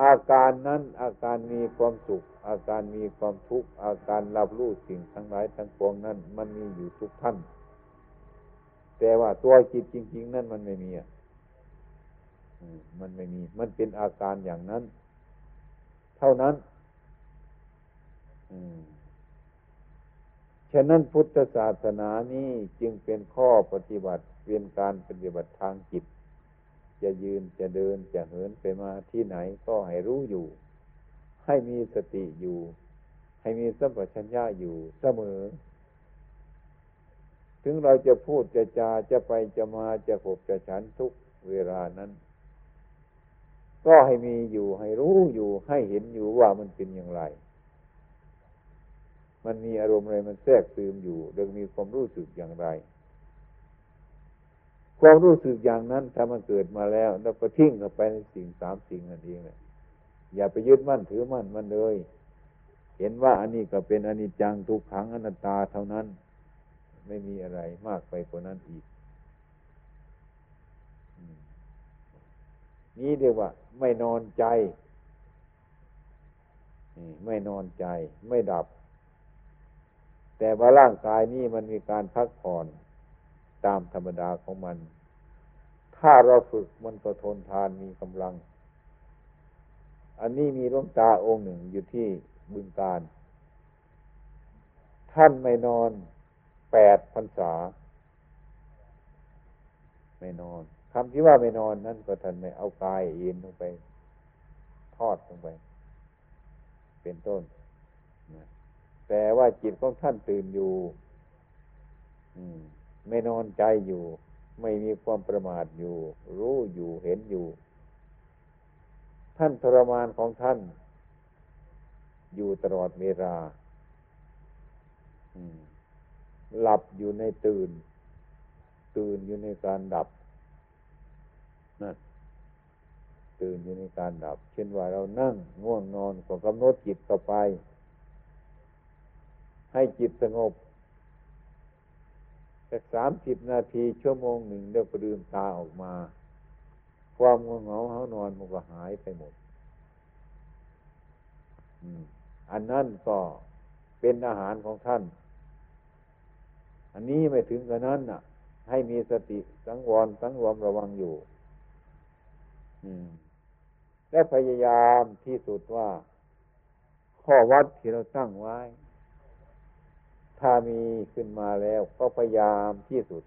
A: อาการนั้นอาการมีความสุข อาการมีความทุกข์อาการรับรู้สิ่งทั้งหลายทั้งปวงนั้น มันมีอยู่ทุกท่าน แต่ว่าตัวจิตจริง ๆ นั่นมันไม่มีอะมันไม่มี มันเป็นอาการอย่างนั้น เท่านั้น ฉะนั้นพุทธศาสนานี้จึงเป็นข้อปฏิบัติเป็นการปฏิบัติทางจิต จะยืนจะเดินจะเหินไปมาที่ไหนก็ให้รู้อยู่ ให้มีสติอยู่ ให้มีสัมปชัญญะอยู่เสมอ ถึงเราจะพูดจะจาจะไปจะมาจะขบจะฉันทุกเวลานั้น ก็ให้มีอยู่ให้รู้อยู่ให้เห็นอยู่ว่ามันเป็นอย่างไร มันมีอารมณ์อะไรมันแทรกซึมอยู่โดยมีความรู้สึกอย่างไร ความรู้สึกอย่างนั้นถ้ามันเกิดมาแล้วเราก็ทิ้งเข้าไปในสิ่งสามสิ่งนั่นเองเลยอย่าไปยึดมั่นถือมั่นมันเลย เห็นว่าอันนี้ก็เป็นอนิจจังทุกขังอนัตตาเท่านั้น ไม่มีอะไรมากไปกว่านั้นอีกนี้เรียกว่า ไม่นอนใจ ไม่นอนใจ ไม่ดับ แต่ว่าร่างกายนี้มันมีการพักผ่อนตามธรรมดาของมัน ถ้าเราฝึกมันก็ทนทานมีกำลัง อันนี้มีร่วงตาองค์หนึ่งอยู่ที่บึงการ ท่านไม่นอนแปดพรรษา ไม่นอนคำที่ว่าไม่นอนนั่นก็ท่านไม่เอากายเอ็นลงไป ทอดลงไป เป็นต้น แต่ว่าจิตของท่านตื่นอยู่ไม่นอนใจอยู่ ไม่มีความประมาทอยู่ รู้อยู่เห็นอยู่ ท่านทรมานของท่าน อยู่ตลอดเวลาหลับอยู่ในตื่น ตื่นอยู่ในการดับนั่นตื่นอยู่ในการดับ เช่นว่าเรานั่งง่วงนอนก็กำหนดจิตเข้าไป ให้จิตสงบแต่สามสิบนาทีชั่วโมงหนึ่งเดี๋ยวก็ลืมตาออกมา ความงงเหงาเขานอนมันก็หายไปหมดอันนั้นก็เป็นอาหารของท่าน อันนี้ไม่ถึงกับนั้นน่ะ ให้มีสติสังวรสังรวมระวังอยู่และพยายามที่สุดว่า ข้อวัดที่เราตั้งไว้ ถ้ามีขึ้นมาแล้วก็พยายามที่สุด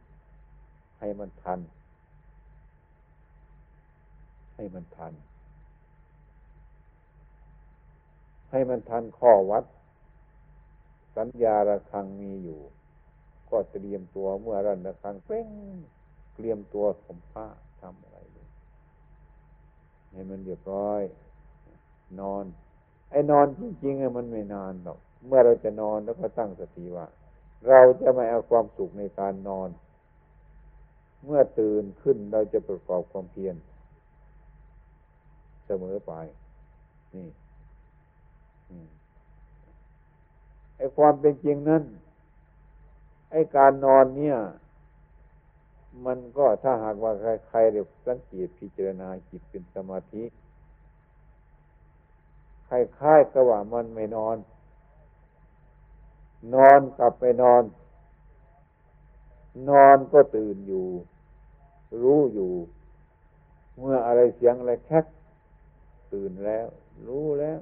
A: ให้มันทัน ให้มันทัน ให้มันทันข้อวัด สัญญาระคังมีอยู่ ก็เตรียมตัวเมื่อรันระคังเป้งเตรียมตัวสมผ้าทำอะไรให้มันเรียบร้อย นอน ไอ้นอนจริงๆมันไม่นานหรอก เมื่อเราจะนอนแล้วก็ตั้งสติว่า เราจะไม่เอาความสุขในการนอน เมื่อตื่นขึ้นเราจะประกอบความเพียรเสมอไปนี่ไอ้ความเป็นจริงนั้นไอ้การนอนเนี่ย มันก็ถ้าหากว่าใครๆเรียกสังเกตพิจารณาจิตเป็นสมาธิคล้ายๆกับว่ามันไม่นอน นอนกลับไปนอน นอนก็ตื่นอยู่ รู้อยู่ เมื่ออะไรเสียงอะไรแคกตื่นแล้ว รู้แล้ว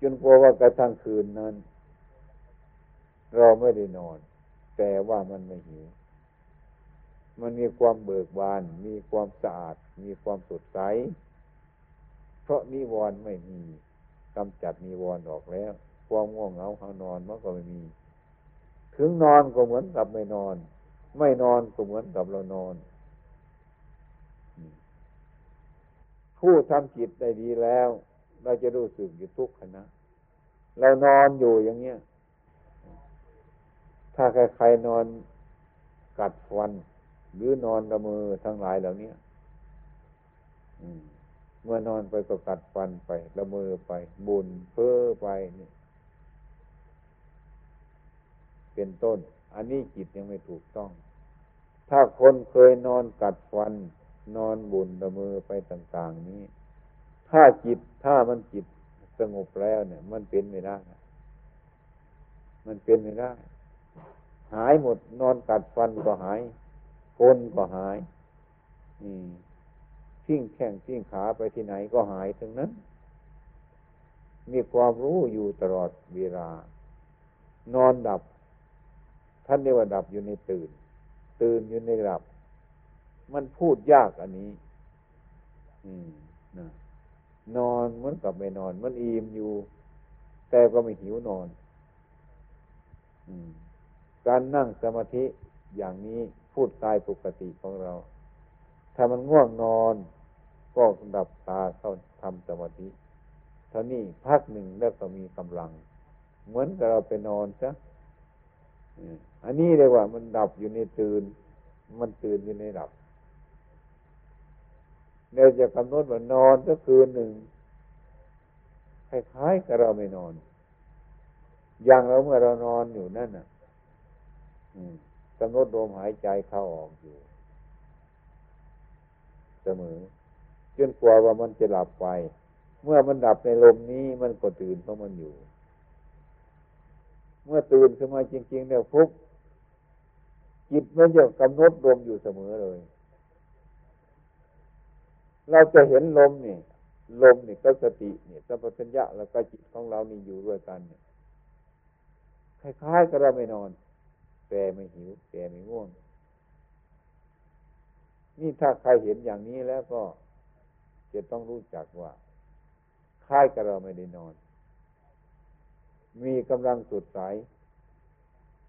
A: จนกลัวว่ากระทั่งคืนนั้น เราไม่ได้นอน แต่ว่ามันไม่หิวมันมีความเบิกบาน มีความสะอาด มีความสดใส เพราะนิวรณ์ไม่มีกำจัดนิวรณ์ออกแล้ว ความง่วงเหงาหานอนมันก็ไม่มี ถึงนอนก็เหมือนกับไม่นอน ไม่นอนก็เหมือนกับเรานอน ผู้ทำจิตได้ดีแล้ว เราจะรู้สึกอยู่ทุกขณะเรานอนอยู่อย่างเนี้ย ถ้าใครๆนอนกัดฟัน หรือนอนละมือทั้งหลายเหล่านี้เมื่อนอนไปก็กัดฟันไปละมือไป บุญเพ้อไปนี่ เป็นต้น อันนี้จิตยังไม่ถูกต้อง ถ้าคนเคยนอนกัดฟัน นอนบุญละมือไปต่าง ๆ นี้ ถ้าจิตถ้ามันจิตสงบแล้วเนี่ย มันเป็นไม่ได้ มันเป็นไม่ได้ หายหมด นอนกัดฟันก็หายคนก็หาย อืมทิ้งแข้งทิ้งขาไปที่ไหนก็หายทั้งนั้น มีความรู้อยู่ตลอดเวลา นอนดับ ท่านเรียกว่าดับอยู่ในตื่น ตื่นอยู่ในดับ มันพูดยากอันนี้ อืมนะนอนเหมือนกับไม่นอน มันอิ่มอยู่ แต่ก็ไม่หิวนอน อืม การนั่งสมาธิอย่างนี้พูดกายปกติของเรา ถ้ามันง่วงนอน ก็ดับตาเข้าทำสมาธิเท่านี้พักหนึ่งแล้วก็มีกำลัง เหมือนกับเราไปนอนซะ อันนี้เรียว่า มันดับอยู่ในตื่น มันตื่นอยู่ในดับเราจะกำหนดว่านอนก็คืนหนึ่งคล้ายๆกับเราไม่นอน อย่างเราเมื่อเรานอนอยู่นั่นน่ะกำหนดลมหายใจเข้าออกอยู่ เสมอจนกลัวว่ามันจะหลับไป เมื่อมันดับในลมนี้มันก็ตื่นเพราะมันอยู่ เมื่อตื่นขึ้นมาจริง ๆ เนี่ยฟุบจิตมันจะกำหนดลมอยู่เสมอเลย เราจะเห็นลมนี่ลมนี่ก็สติเนี่ยสัพพัญญะแล้วก็จิตของเรานี่อยู่ด้วยกันเนี่ยคล้ายๆกับเราไม่นอน แต่ไม่หิว แต่ไม่ง่วง นี่ถ้าใครเห็นอย่างนี้แล้วก็จะต้องรู้จักว่าคล้ายกับเราไม่ได้นอน มีกำลังสุดสาย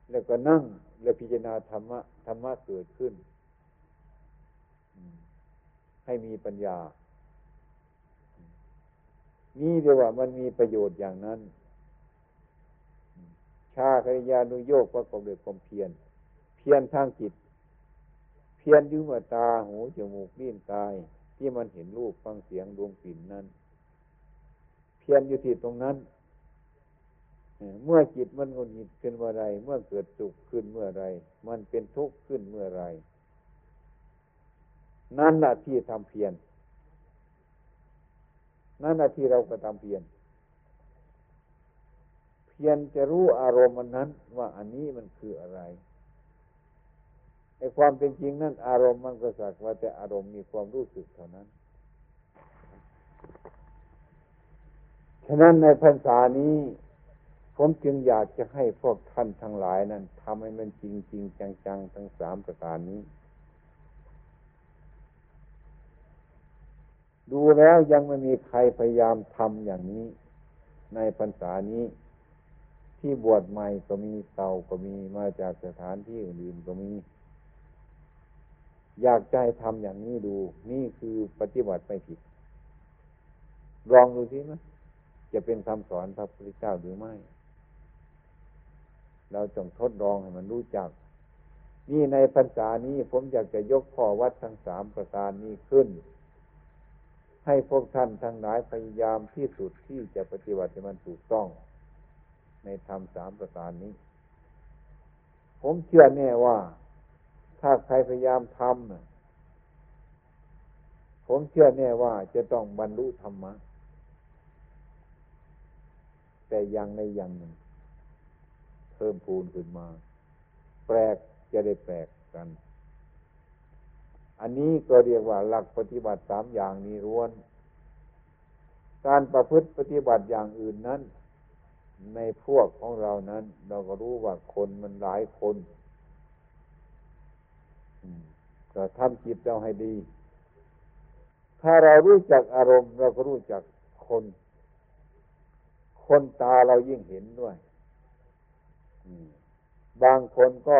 A: แล้วก็นั่งแล้วพิจารณาธรรมะธรรมะเกิดขึ้น ให้มีปัญญา นี่เรียกว่ามันมีประโยชน์อย่างนั้น ชาคริยานุโยกประกอบด้วยความเพียรเพียรทางจิต เพียรยืมตาหูจมูกลิ้นกาย ที่มันเห็นรูปฟังเสียงดวงกลิ่นนั้น เพียรอยู่ที่ตรงนั้น เมื่อจิตมันงุนหิดขึ้นเมื่อไรเมื่อเกิดสุขขึ้นเมื่อไรมันเป็นทุกข์ขึ้นเมื่อไรนั่นแหละที่ทำเพียรนั่นแหละที่เราก็ทำเพียรเพียรจะรู้อารมณ์มันนั้น ว่าอันนี้มันคืออะไรไอ้ความเป็นจริงนั้นอารมณ์มันก็สักว่าแต่อารมณ์มีความรู้สึกเท่านั้นฉะนั้นในพรรษานี้ ผมจึงอยากจะให้พวกท่านทั้งหลายนั้นทำให้มันจริงจริงจังๆ ทั้งสามประการนี้ ดูแล้วยังไม่มีใครพยายามทำอย่างนี้ ในพรรษานี้ ที่บวชใหม่ก็มีเก่าก็มีมาจากสถานที่อื่นๆก็มี อยากใจทำอย่างนี้ดู นี่คือปฏิบัติไม่ผิด ลองดูสินะจะเป็นคำสอนพระพุทธเจ้าหรือไม่ เราจงทดลองให้มันรู้จัก นี่ในพรรษานี้ผมอยากจะยกข้อวัดทั้งสามประการนี้ขึ้น ให้พวกท่านทั้งหลายพยายามที่สุดที่จะปฏิบัติให้มันถูกต้อง ในธรรมสามประการนี้ ผมเชื่อแน่ว่า ถ้าใครพยายามทำผมเชื่อแน่ว่าจะต้องบรรลุธรรมะแต่อยังในอย่างหนึ่ง พิ่มพูนขึ้นมา แปลกจะได้แปลกกัน อันนี้ก็เรียกว่าหลักปฏิบัติสามอย่างนี้ร้วน การประพฤติปฏิบัติอย่างอื่นนั้น ในพวกของเรานั้น เราก็รู้ว่าคนมันหลายคนก็ทำจิตเราให้ดี ถ้าเรารู้จักอารมณ์ เราก็รู้จักคน คนตาเรายิ่งเห็นด้วย บางคนก็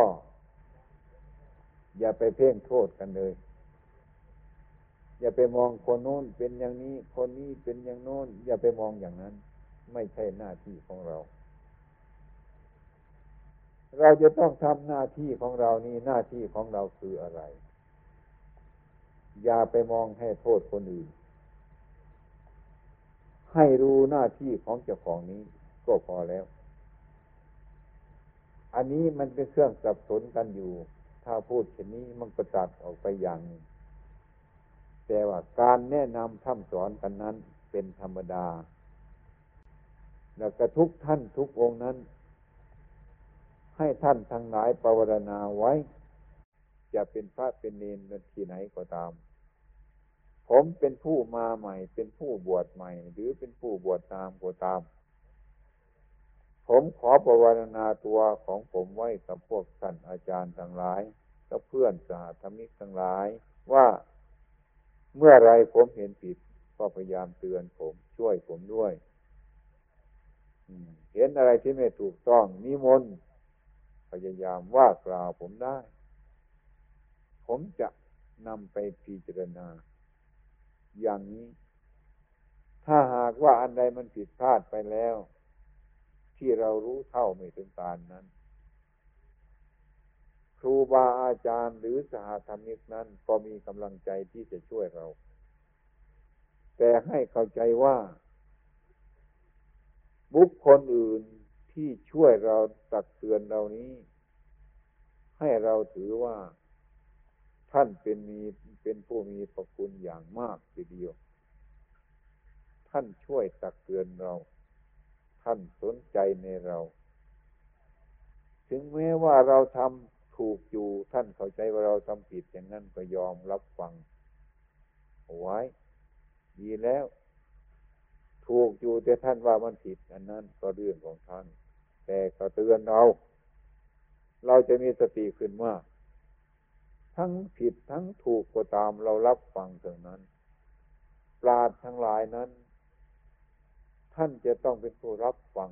A: อย่าไปเพ่งโทษกันเลย อย่าไปมองคนโน้นเป็นอย่างนี้ คนนี้เป็นอย่างโน้น อย่าไปมองอย่างนั้น ไม่ใช่หน้าที่ของเรา เราจะต้องทำหน้าที่ของเรานี่หน้าที่ของเราคืออะไร อย่าไปมองให้โทษคนอื่น ให้รู้หน้าที่ของเจ้าของนี้ก็พอแล้ว อันนี้มันเป็นเครื่องสับสนกันอยู่ ถ้าพูดเช่นนี้มันก็ตัดออกไปอย่าง แต่ว่าการแนะนำทำสอนกันนั้นเป็นธรรมดา แล้วก็ทุกท่านทุกองนั้น ให้ท่านทั้งหลายภาวนาไว้ จะเป็นพระเป็นเนรที่ไหนก็ตาม ผมเป็นผู้มาใหม่ เป็นผู้บวชใหม่ หรือเป็นผู้บวชตามก็ตาม ผมขอภาวนาตัวของผมไว้กับพวกท่านอาจารย์ทั้งหลายกับเพื่อนสาธมิกทั้งหลาย ว่าเมื่อไรผมเห็นผิด ก็พยายามเตือนผมช่วยผมด้วยเห็นอะไรที่ไม่ถูกต้องนิมนต์พยายามว่ากล่าวผมได้ ผมจะนำไปพิจารณา อย่างนี้ ถ้าหากว่าอันใดมันผิดพลาดไปแล้ว ที่เรารู้เท่าไม่ถึงการนั้น ครูบาอาจารย์หรือสหธรรมิกนั้น ก็มีกำลังใจที่จะช่วยเรา แต่ให้เข้าใจว่า บุคคลอื่นที่ช่วยเราตักเตือนเรานี้ ให้เราถือว่าท่านเป็นมีเป็นผู้มีพระคุณอย่างมากทีเดียว ท่านช่วยตักเตือนเรา ท่านสนใจในเรา ถึงแม้ว่าเราทำถูกอยู่ท่านเข้าใจว่าเราทำผิดอย่างนั้นก็ยอมรับฟังไว้ ดีแล้ว ถูกอยู่แต่ท่านว่ามันผิด อันนั้นก็เรื่องของท่าน แต่ก็เตือนเรา เราจะมีสติขึ้นว่าทั้งผิดทั้งถูกก็ตามเรารับฟังเท่านั้น ปราดทั้งหลายนั้น ท่านจะต้องเป็นผู้รับฟัง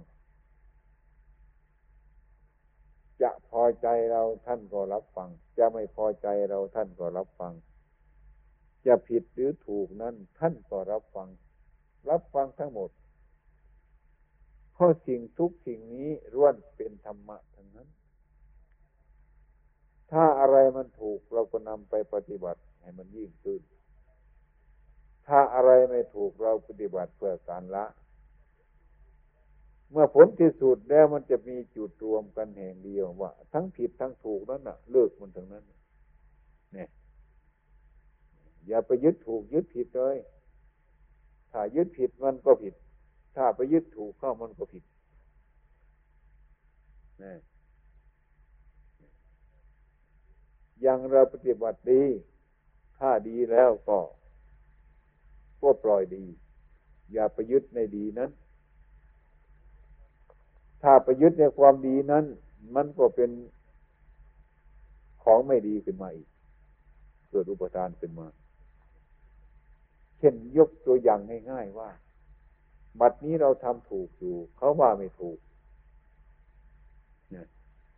A: จะพอใจเราท่านก็รับฟัง จะไม่พอใจเราท่านก็รับฟัง จะผิดหรือถูกนั้น ท่านก็รับฟัง รับฟังทั้งหมดเพราะสิ่งทุกสิ่งนี้ล้วนเป็นธรรมะทั้งนั้น ถ้าอะไรมันถูกเราก็นำไปปฏิบัติให้มันยิ่งขึ้นถ้าอะไรไม่ถูกเราปฏิบัติเพื่อการละ เมื่อผลที่สุดแล้วมันจะมีจุดรวมกันแห่งเดียวว่า ทั้งผิดทั้งถูกนั้นน่ะ เลิกมันถึงนั้นเนี่ยอย่าไปยึดถูกยึดผิดเลย ถ้ายึดผิดมันก็ผิด ถ้าไปยึดถูกเข้ามันก็ผิดนะอย่างเราปฏิบัติดี ถ้าดีแล้วก็ ก็ปล่อยดี อย่าไปยึดในดีนั้น ถ้าไปยึดในความดีนั้น มันก็เป็นของไม่ดีขึ้นมาอีก เกิดอุปทานขึ้นมา เช่นยกตัวอย่างง่ายๆว่า บัดนี้เราทำถูกอยู่ เขาว่าไม่ถูกเนี่ย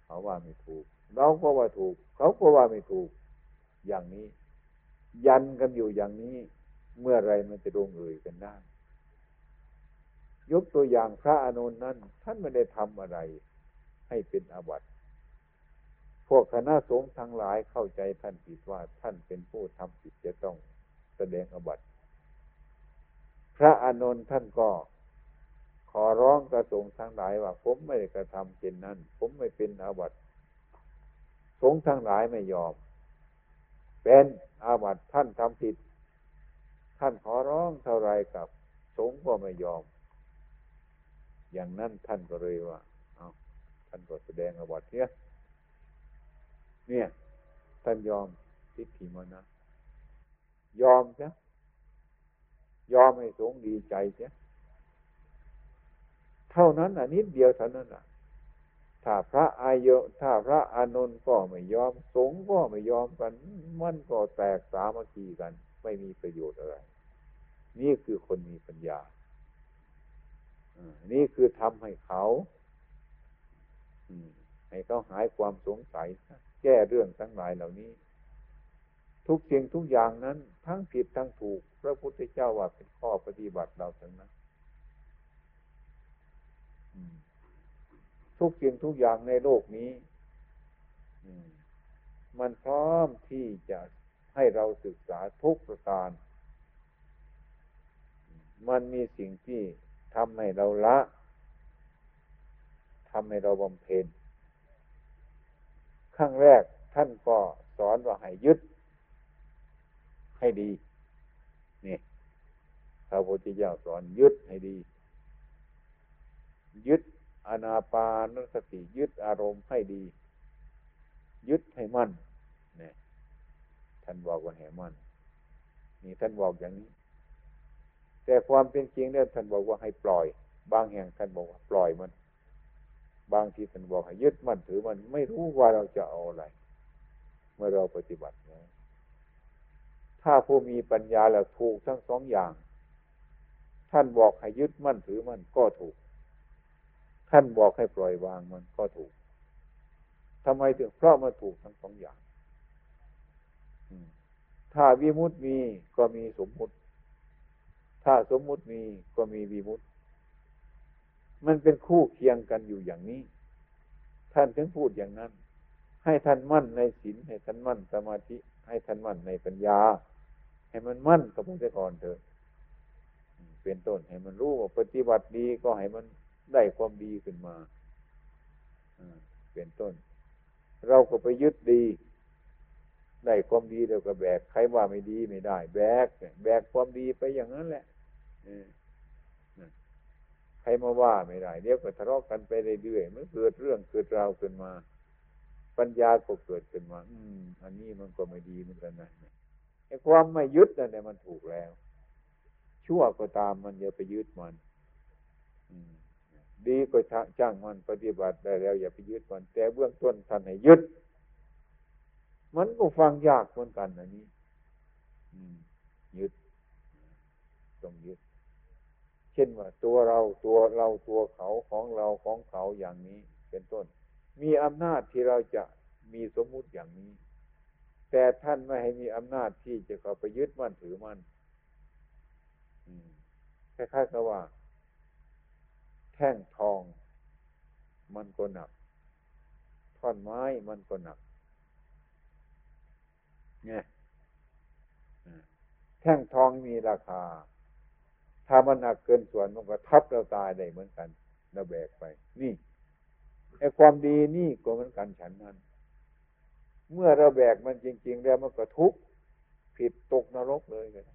A: เขาว่าไม่ถูก เราก็ว่าถูก เขาก็ว่าไม่ถูก อย่างนี้ ยันกันอยู่อย่างนี้ เมื่อไรมันจะลงเอยกันได้ ยกตัวอย่างพระอนุนนั้น ท่านไม่ได้ทำอะไร ให้เป็นอาบัติพวกคณะสงฆ์ทั้งหลายเข้าใจท่านผิดว่าท่านเป็นผู้ทำผิดจะต้องแสดงอาบัติพระอานนท์ท่านก็ขอร้องกระสงฆ์ทั้งหลายว่า ผมไม่ได้กระทำเช่นนั้น ผมไม่เป็นอาบัติสงฆ์ทั้งหลายไม่ยอม เป็นอาบัติท่านทำผิด ท่านขอร้องเท่าไรกับ สงฆ์ก็ไม่ยอม อย่างนั้นท่านก็เลยว่า เอาท่านก็แสดงอาบัตเนี่ยเนี่ย ท่านยอมทิฏฐิมานะ ยอมจ้ะยอมให้สงดีใจเสียเท่านั้นอะนิดเดียวเท่านั้นอะ ถ้าพระอายะถ้าพระอานนท์ก็ไม่ยอม สงก็ไม่ยอมกัน มันก็แตกสามัคคีกัน ไม่มีประโยชน์อะไร นี่คือคนมีปัญญา นี่คือทำให้เขาให้เขาหายความสงสัย แก้เรื่องทั้งหลายเหล่านี้ ทุกสิ่งทุกอย่างนั้น ทั้งผิดทั้งถูก พระพุทธเจ้าว่าเป็นข้อปฏิบัติเราทั้งนั้นทุกสิ่งทุกอย่างในโลกนี้มันพร้อมที่จะให้เราศึกษาทุกประการ มันมีสิ่งที่ ทำให้เราละทำให้เราบำเพ็ญขั้งแรกท่านก็สอนว่าให้ยึด ให้ดี นี่พระพุทธเจ้าสอนยึดให้ดี ยึดอนาปานสติยึดอารมณ์ให้ดี ยึดให้มั่นนี่ท่านบอกว่าให้มั่นนี่ท่านบอกอย่างนี้ แต่ความเป็นจริงเนี่ยท่านบอกว่าให้ปล่อย บางแห่งท่านบอกว่าปล่อยมัน บางทีท่านบอกให้ยึดมั่นถือมันไม่รู้ว่าเราจะเอาอะไร เมื่อเราปฏิบัตินะถ้าผู้มีปัญญาแล้วถูกทั้งสองอย่าง ท่านบอกให้ยึดมั่นถือมันก็ถูก ท่านบอกให้ปล่อยวางมันก็ถูกทำไมถึงเพราะมันถูกทั้งสองอย่างถ้าวิมุตติมีก็มีสมมุติ ถ้าสมมุติมีก็มีวิมุตติ มันเป็นคู่เคียงกันอยู่อย่างนี้ ท่านถึงพูดอย่างนั้น ให้ท่านมั่นในศีลให้ท่านมั่นสมาธิ ให้ท่านมั่นในปัญญา ให้มันมั่นกับพระเจ้าก่อนเถอะเป็นต้นให้มันรู้ว่าปฏิบัติดีก็ให้มันได้ความดีขึ้นมาเป็นต้น เราก็ไปยึดดี ได้ความดีเดี๋ยวก็แบก ใครว่าไม่ดีไม่ได้ แบก แบกความดีไปอย่างนั้นแหละ ใครมาว่าไม่ได้เดี๋ยวก็ทะเลาะกันไปเรื่อยๆมันเกิดเรื่องเกิดราวขึ้นมา ปัญญาก็เกิดขึ้นมา อืม อันนี้มันก็ไม่ดีเหมือนกันนะไอ้ความไม่ยึดนั่นแหละมันถูกแล้ว ชั่วก็ตามมันอย่าไปยึดมันดีก็จ้างมันปฏิบัติได้แล้ว อย่าไปยึดมัน แต่เบื้องต้นท่านให้ยึด มันก็ฟังยากเหมือนกันอันนี้ยึด ต้องยึด เช่นว่าตัวเราตัวเราตัวเขาของเราของเขาอย่างนี้ เป็นต้น มีอำนาจที่เราจะมีสมมุติอย่างนี้ แต่ท่านไม่ให้มีอำนาจที่จะเข้าไปยึดมั่นถือมั่นคล้ายๆกับว่า แท่งทอง มันก็หนักท่อนไม้มันก็หนักเนี่ยแท่งทองมีราคา ถ้ามันหนักเกินส่วนมันก็ทับเราตายได้เหมือนกันเราแบกไป นี่ไอ้ความดีนี่ก็เหมือนกันฉันนั้น เมื่อเราแบกมันจริง ๆ แล้วมันก็ทุกข์ผิดตกนรกเลยกัน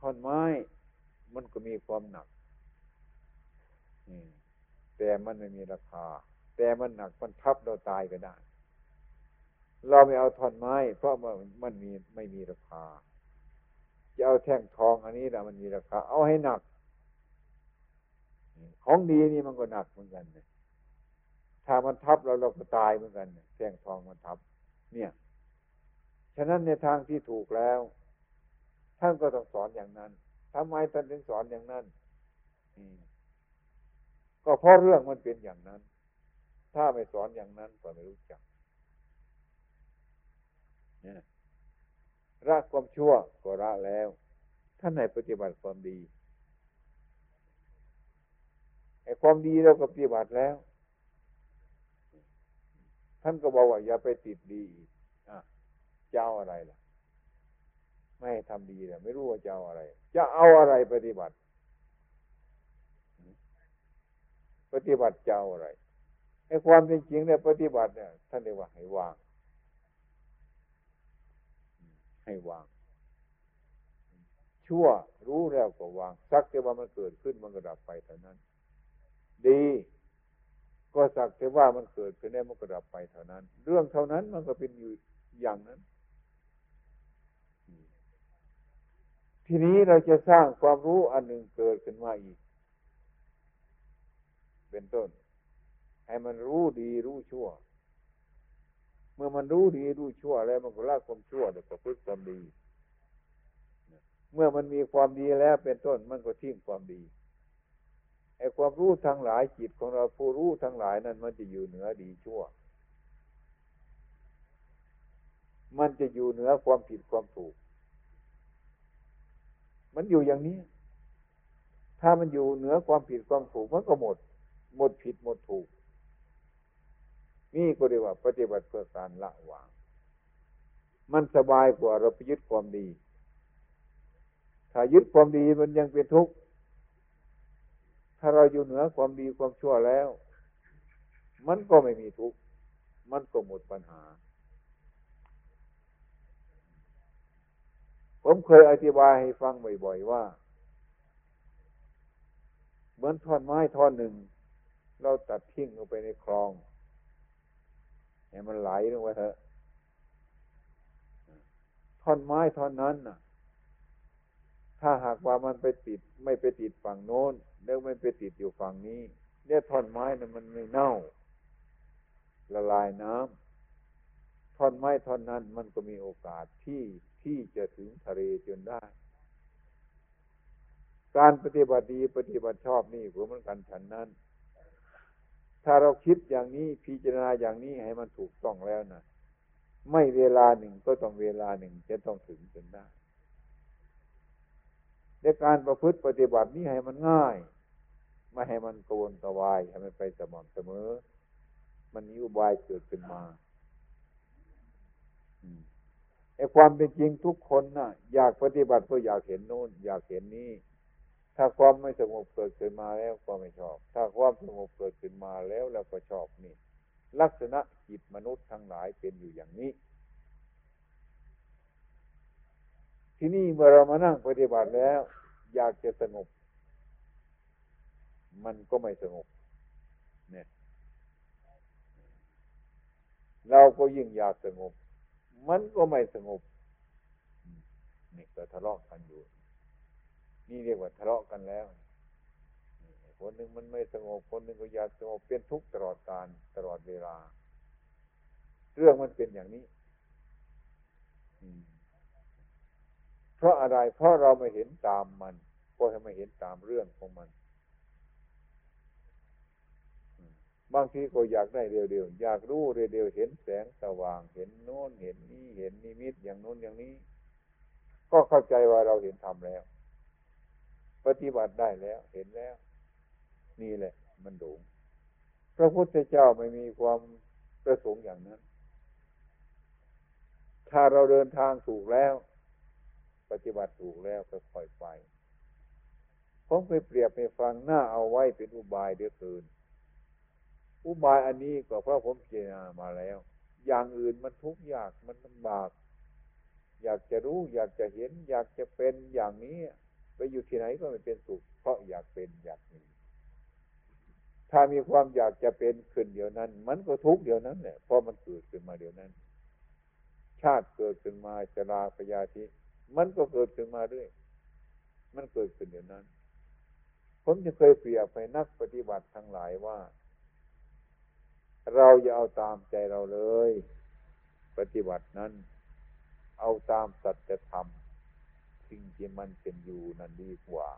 A: ท่อนไม้มันก็มีความหนักแต่มันไม่มีราคา แต่มันหนักมันทับเราตายก็ได้ เราไม่เอาท่อนไม้ เพราะมันมันมีไม่มีราคา จะเอาแท่งทองอันนี้แหละมันมีราคา เอาให้หนัก ของดีนี่มันก็หนักเหมือนกันนี่ยถ้ามันทับเราเราก็ตายเหมือนกันเนี่ยแท่งทองมันทับ เนี่ย ฉะนั้นในทางที่ถูกแล้ว ท่านก็ต้องสอนอย่างนั้นทำไมท่านถึงสอนอย่างนั้นก็เพราะเรื่องมันเป็นอย่างนั้น ถ้าไม่สอนอย่างนั้นก็ไม่รู้จักเนี่ย ละความชั่วก็ละแล้ว ท่านไหนปฏิบัติความดีไอ้ความดีเราก็ปฏิบัติแล้ว ท่านก็บอกว่าอย่าไปติดดีอะเจ้าอะไรล่ะ ไม่ให้ทำดีเลยไม่รู้ว่าเจ้าอะไร จะเอาอะไรปฏิบัติ ปฏิบัติเจ้าอะไรไอ้ความเป็นจริงเนี่ยปฏิบัติเนี่ยท่านเรียกว่าให้วาง ให้วาง ชั่วรู้แล้วก็วาง สักแต่ว่ามันเกิดขึ้นมันก็ดับไปเท่านั้น ดี ก็สักแต่ว่ามันเกิดขึ้นแล้วมันก็ดับไปเท่านั้น เรื่องเท่านั้นมันก็เป็นอยู่อย่างนั้น ทีนี้เราจะสร้างความรู้อันหนึ่งเกิดขึ้นมาอีก เป็นต้น ให้มันรู้ดีรู้ชั่ว เมื่อมันรู้ดีรู้ชั่วแล้วมันก็ละความชั่วเดี๋ยวก็พึ่งความดี เมื่อมันมีความดีแล้วเป็นต้นมันก็ทิ้งความดีไอ้ความรู้ทั้งหลายจิตของเราผู้รู้ทั้งหลายนั้น มันจะอยู่เหนือดีชั่ว มันจะอยู่เหนือความผิดความถูก มันอยู่อย่างนี้ ถ้ามันอยู่เหนือความผิดความถูกมันก็หมด หมดผิดหมดถูก นี่ก็เรียกว่าปฏิบัติเพื่อการละวาง มันสบายกว่าเราไปยึดความดี ถ้ายึดความดีมันยังเป็นทุกข์ ถ้าเราอยู่เหนือความดีความชั่วแล้ว มันก็ไม่มีทุกข์ มันก็หมดปัญหา ผมเคยอธิบายให้ฟังบ่อยๆว่า
B: เหมือนท่อนไม้ท่อนหนึ่ง เราตัดทิ้งลงไปในคลอง ให้มันไหลลงไปเถอะท่อนไม้ท่อนนั้นน่ะ ถ้าหากว่ามันไปติด ไม่ไปติดฝั่งโน้นแล้วไม่ไปติดอยู่ฝั่งนี้ เนี่ยท่อนไม้นั้นมันไม่เน่า ละลายน้ำท่อนไม้ท่อนนั้นมันก็มีโอกาสที่ที่จะถึงทะเลจนได้ การปฏิบัติดีปฏิบัติชอบนี่ผมเหมือนกันฉันนั้น ถ้าเราคิดอย่างนี้พิจารณาอย่างนี้ให้มันถูกต้องแล้วนะไม่เวลาหนึ่งก็ต้องเวลาหนึ่งจะต้องถึงจนได้ในการประพฤติปฏิบัตินี้ให้มันง่าย ไม่ให้มันกวนกวายให้มันไปสม่ำเสมอ มันมีอุบายเกิดขึ้นมาไอ้ความเป็นจริงทุกคนนะ่ะ อยากปฏิบัติก็อยากเห็นโน้น อยากเห็นนี้ ถ้าความไม่สงบเกิดขึ้นมาแล้วก็ไม่ชอบ ถ้าความสงบเกิดขึ้นมาแล้วเราก็ชอบนี่ ลักษณะจิตมนุษย์ทั้งหลายเป็นอยู่อย่างนี้ ที่นี่เมื่อเรามานั่งปฏิบัติแล้ว อยากจะสงบ มันก็ไม่สงบเนี่ยเราก็ยิ่งอยากสงบ มันก็ไม่สงบ นี่ก็ทะเลาะกันอยู่ นี่เรียกว่าทะเลาะกันแล้วคนหนึ่งมันไม่สงบคนหนึ่งก็อยากสงบเป็นทุกข์ตลอดการตลอดเวลา เรื่องมันเป็นอย่างนี้เพราะอะไร เพราะเราไม่เห็นตามมันก็ให้ไม่เห็นตามเรื่องของมันบางทีก็อยากได้เร็วๆ อยากรู้เร็วๆ เห็นแสงสว่าง เห็นโน้น เห็นนี้เห็นนิมิตอย่างโน้นอย่างนี้ ก็เข้าใจว่าเราเห็นทำแล้ว ปฏิบัติได้แล้ว เห็นแล้ว นี่แหละ มันหลงพระพุทธเจ้าไม่มีความประสงค์อย่างนั้น ถ้าเราเดินทางถูกแล้ว ปฏิบัติถูกแล้วก็ค่อยไปผมไปเปรียบไปฟังหน้าเอาไว้เป็นอุบายเดือเกิน อุบายอันนี้ก็เพราะผมเจรณามาแล้ว อย่างอื่นมันทุกข์ยากมันลำบาก อยากจะรู้ อยากจะเห็น อยากจะเป็นอย่างนี้ อยู่ที่ไหนก็ไม่เป็นสุข เพราะอยากเป็นอยากมีถ้ามีความอยากจะเป็นขึ้นเดียวนั้น มันก็ทุกเดียวนั้นแหละเพราะมันเกิดขึ้นมาเดียวนั้น ชาติเกิดขึ้นมาจราพยาธิมันก็เกิดขึ้นมาด้วยมันเกิดขึ้นเดียวนั้น ผมจะเคยเปรียบไปนักปฏิบัติทั้งหลายว่า เราอย่าเอาตามใจเราเลย ปฏิบัตินั้น เอาตามสัจธรรม สิ่งที่มันเป็นอยู่นั่นดีกว่า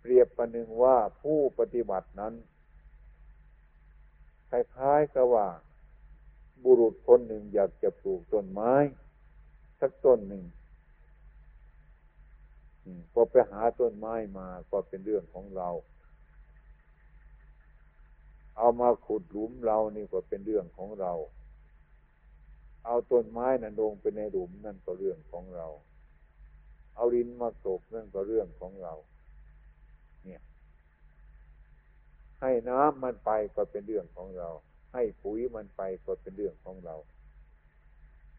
B: เปรียบประหนึ่งว่าผู้ปฏิบัตินั้นคล้ายๆกับว่า บุรุษคนหนึ่งอยากจะปลูกต้นไม้สักต้นหนึ่งพอไปหาต้นไม้มาก็เป็นเรื่องของเรา เอามาขุดหลุมเรานี่ก็เป็นเรื่องของเรา เอาต้นไม้นั่นลงไปในหลุมนั่นก็เรื่องของเรา เอาดินมาตกนั่นก็เรื่องของเรา เนี่ย ให้น้ำมันไปก็เป็นเรื่องของเรา ให้ปุ๋ยมันไปก็เป็นเรื่องของเรา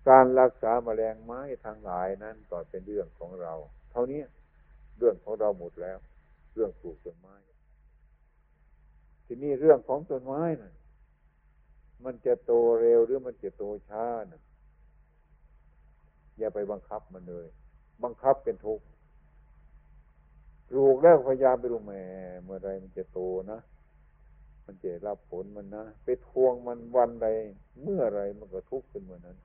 B: การรักษาแมลงไม้ทางหลายนั้นก็เป็นเรื่องของเรา เท่านี้เรื่องของเราหมดแล้ว เรื่องปลูกต้นไม้ ทีนี้เรื่องของต้นไม้นะ่ะ มันจะโตเร็วหรือมันจะโตช้านะ่ะอย่าไปบังคับมันเลย บังคับเป็นทุกข์ลูกแล้วพยายามไปดูแม่เมื่อไรมันจะโตนะ มันจะรับผลมันนะไปทวงมันวันใด เมื่อไรมันก็ทุกข์ขึ้นเมื่อนั้น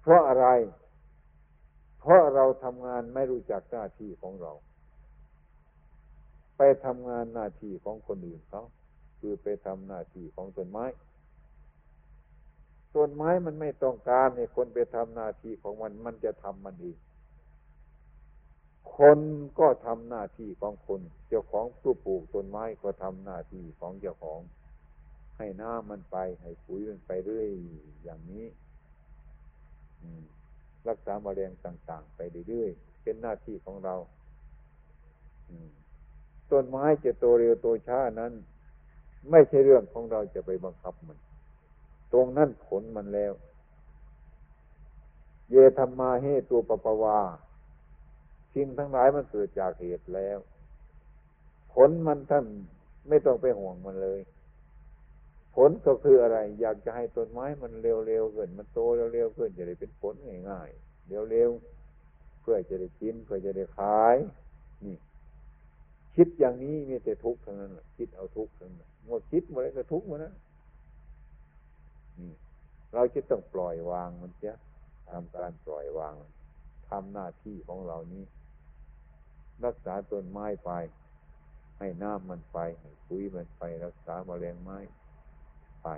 B: เพราะอะไร เพราะเราทำงานไม่รู้จักหน้าที่ของเรา ไปทำงานหน้าที่ของคนอื่นเขา คือไปทำหน้าที่ของต้นไม้ ต้นไม้มันไม่ต้องการให้คนไปทำหน้าที่ของมัน มันจะทำมันเองคนก็ทำหน้าที่ของคน เจ้าของผู้ปลูกต้นไม้ก็ทำหน้าที่ของเจ้าของ ให้น้ามันไป ให้ปุ๋ยมันไปเรื่อยอย่างนี้รักษาแมลงต่าง ๆ ไปเรื่อยๆเป็นหน้าที่ของเราต้นไม้จะโตเร็วโตช้านั้น ไม่ใช่เรื่องของเราจะไปบังคับมัน ตรงนั้นผลมันแล้ว เยธรรมาเหตุตัวปปวาสิ่งทั้งหลายมันเกิดจากเหตุแล้ว ผลมันท่านไม่ต้องไปห่วงมันเลย ผลก็คืออะไร อยากจะให้ต้นไม้มันเร็วๆขึ้นมันโตเร็วๆขึ้นจะได้เป็นผลง่ายๆเร็วๆเพื่อจะได้กินเพื่อจะได้ขาย นี่ คิดอย่างนี้มีแต่ทุกข์เท่านั้นคิดเอาทุกข์เท่านั้น หมดคิดหมดเลยก็ทุกข์หมดนะนี่เราจะต้องปล่อยวางมันเสียทำการปล่อยวางทำหน้าที่ของเรานี้ รักษาต้นไม้ไป ให้น้ำมันไปให้ปุ๋ยมันไป รักษาแมลงไม้ไป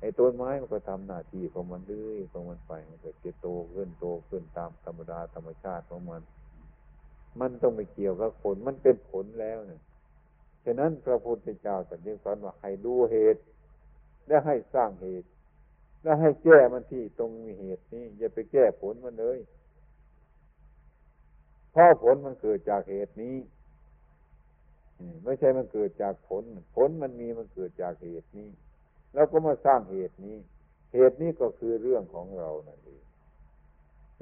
B: ไอ้ต้นไม้มันก็ทำหน้าที่ของมันเรื่อยของมันไปมันก็จะโตขึ้นโตขึ้นตามธรรมดาธรรมชาติของมัน มันต้องไปเกี่ยวกับผลมันเป็นผลแล้วเนี่ย ฉะนั้นพระพุทธเจ้าสัญญสอนว่าให้ดูเหตุ และให้สร้างเหตุ และให้แก้มันที่ตรงมีเหตุนี้ อย่าไปแก้ผลมันเลยเพราะผลมันเกิดจากเหตุนี้ไม่ใช่มันเกิดจากผล ผลมันมีมันเกิดจากเหตุนี้ แล้วก็มาสร้างเหตุนี้ เหตุนี้ก็คือเรื่องของเรานั่นเอง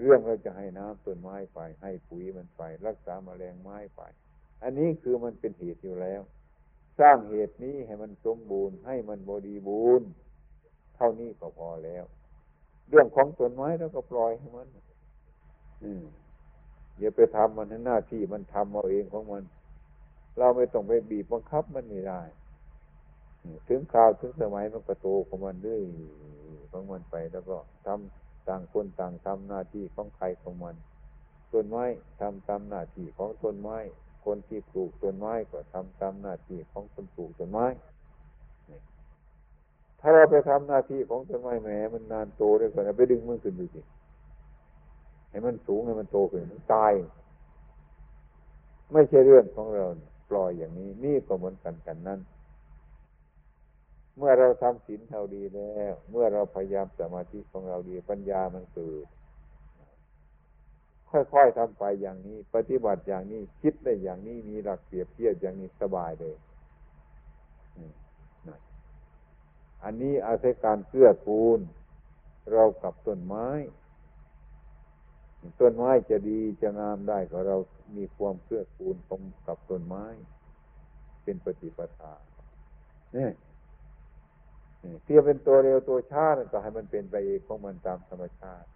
B: เรื่องเราจะให้น้ำต้นไม้ไป ให้ปุ๋ยมันไป รักษาแมลงไม้ไป อันนี้คือมันเป็นเหตุอยู่แล้ว สร้างเหตุนี้ให้มันสมบูรณ์ ให้มันบริบูรณ์ เท่านี้ก็พอแล้ว เรื่องของต้นไม้เราก็ปล่อยให้มัน อืมอย่าไปทำมันหน้าที่มันทำเอาเองของมัน เราไม่ต้องไปบีบบังคับมันไม่ได้ถึงคราวถึงสมัยมันก็โตของมันด้วยของมันไปแล้วก็ทำต่างคนต่างทำหน้าที่ของใครของมันต้นไม้ทำตามหน้าที่ของต้นไม้ คนที่ปลูกต้นไม้ก็ทำตามหน้าที่ของคนปลูกต้นไม้ ถ้าเราไปทำหน้าที่ของต้นไม้แหมมันนานโตได้ก่อนไปดึงมันขึ้นดูสิให้มันสูงให้มันโตขึ้นมันตาย ไม่ใช่เรื่องของเราปล่อยอย่างนี้ นี่ก็เหมือนกันกันนั้นเมื่อเราทำศีลเท่าดีแล้ว เมื่อเราพยายามสมาธิของเราดีปัญญามันเกิด ค่อยๆทำไปอย่างนี้ ปฏิบัติอย่างนี้ คิดได้อย่างนี้มีหลักเปรียบเทียบอย่างนี้สบายเลยอันนี้อาศัยการเกื้อกูล เรากับต้นไม้ ต้นไม้จะดีจะงามได้ก็เรามีความเกื้อกูลกับต้นไม้ เป็นปฏิปทาเนี่ยเทียบเป็นตัวเร็วตัวช้าก็ให้มันเป็นไปเองของมันตามธรรมชาติ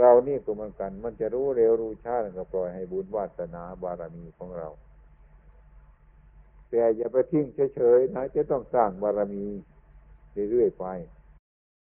B: เรานี่ก็เหมือนกัน มันจะรู้เร็วรู้ช้าก็ปล่อยให้บุญวาสนาบารมีของเรา แต่อย่าไปทิ้งเฉยๆนะ จะต้องสร้างบารมีเรื่อยๆไป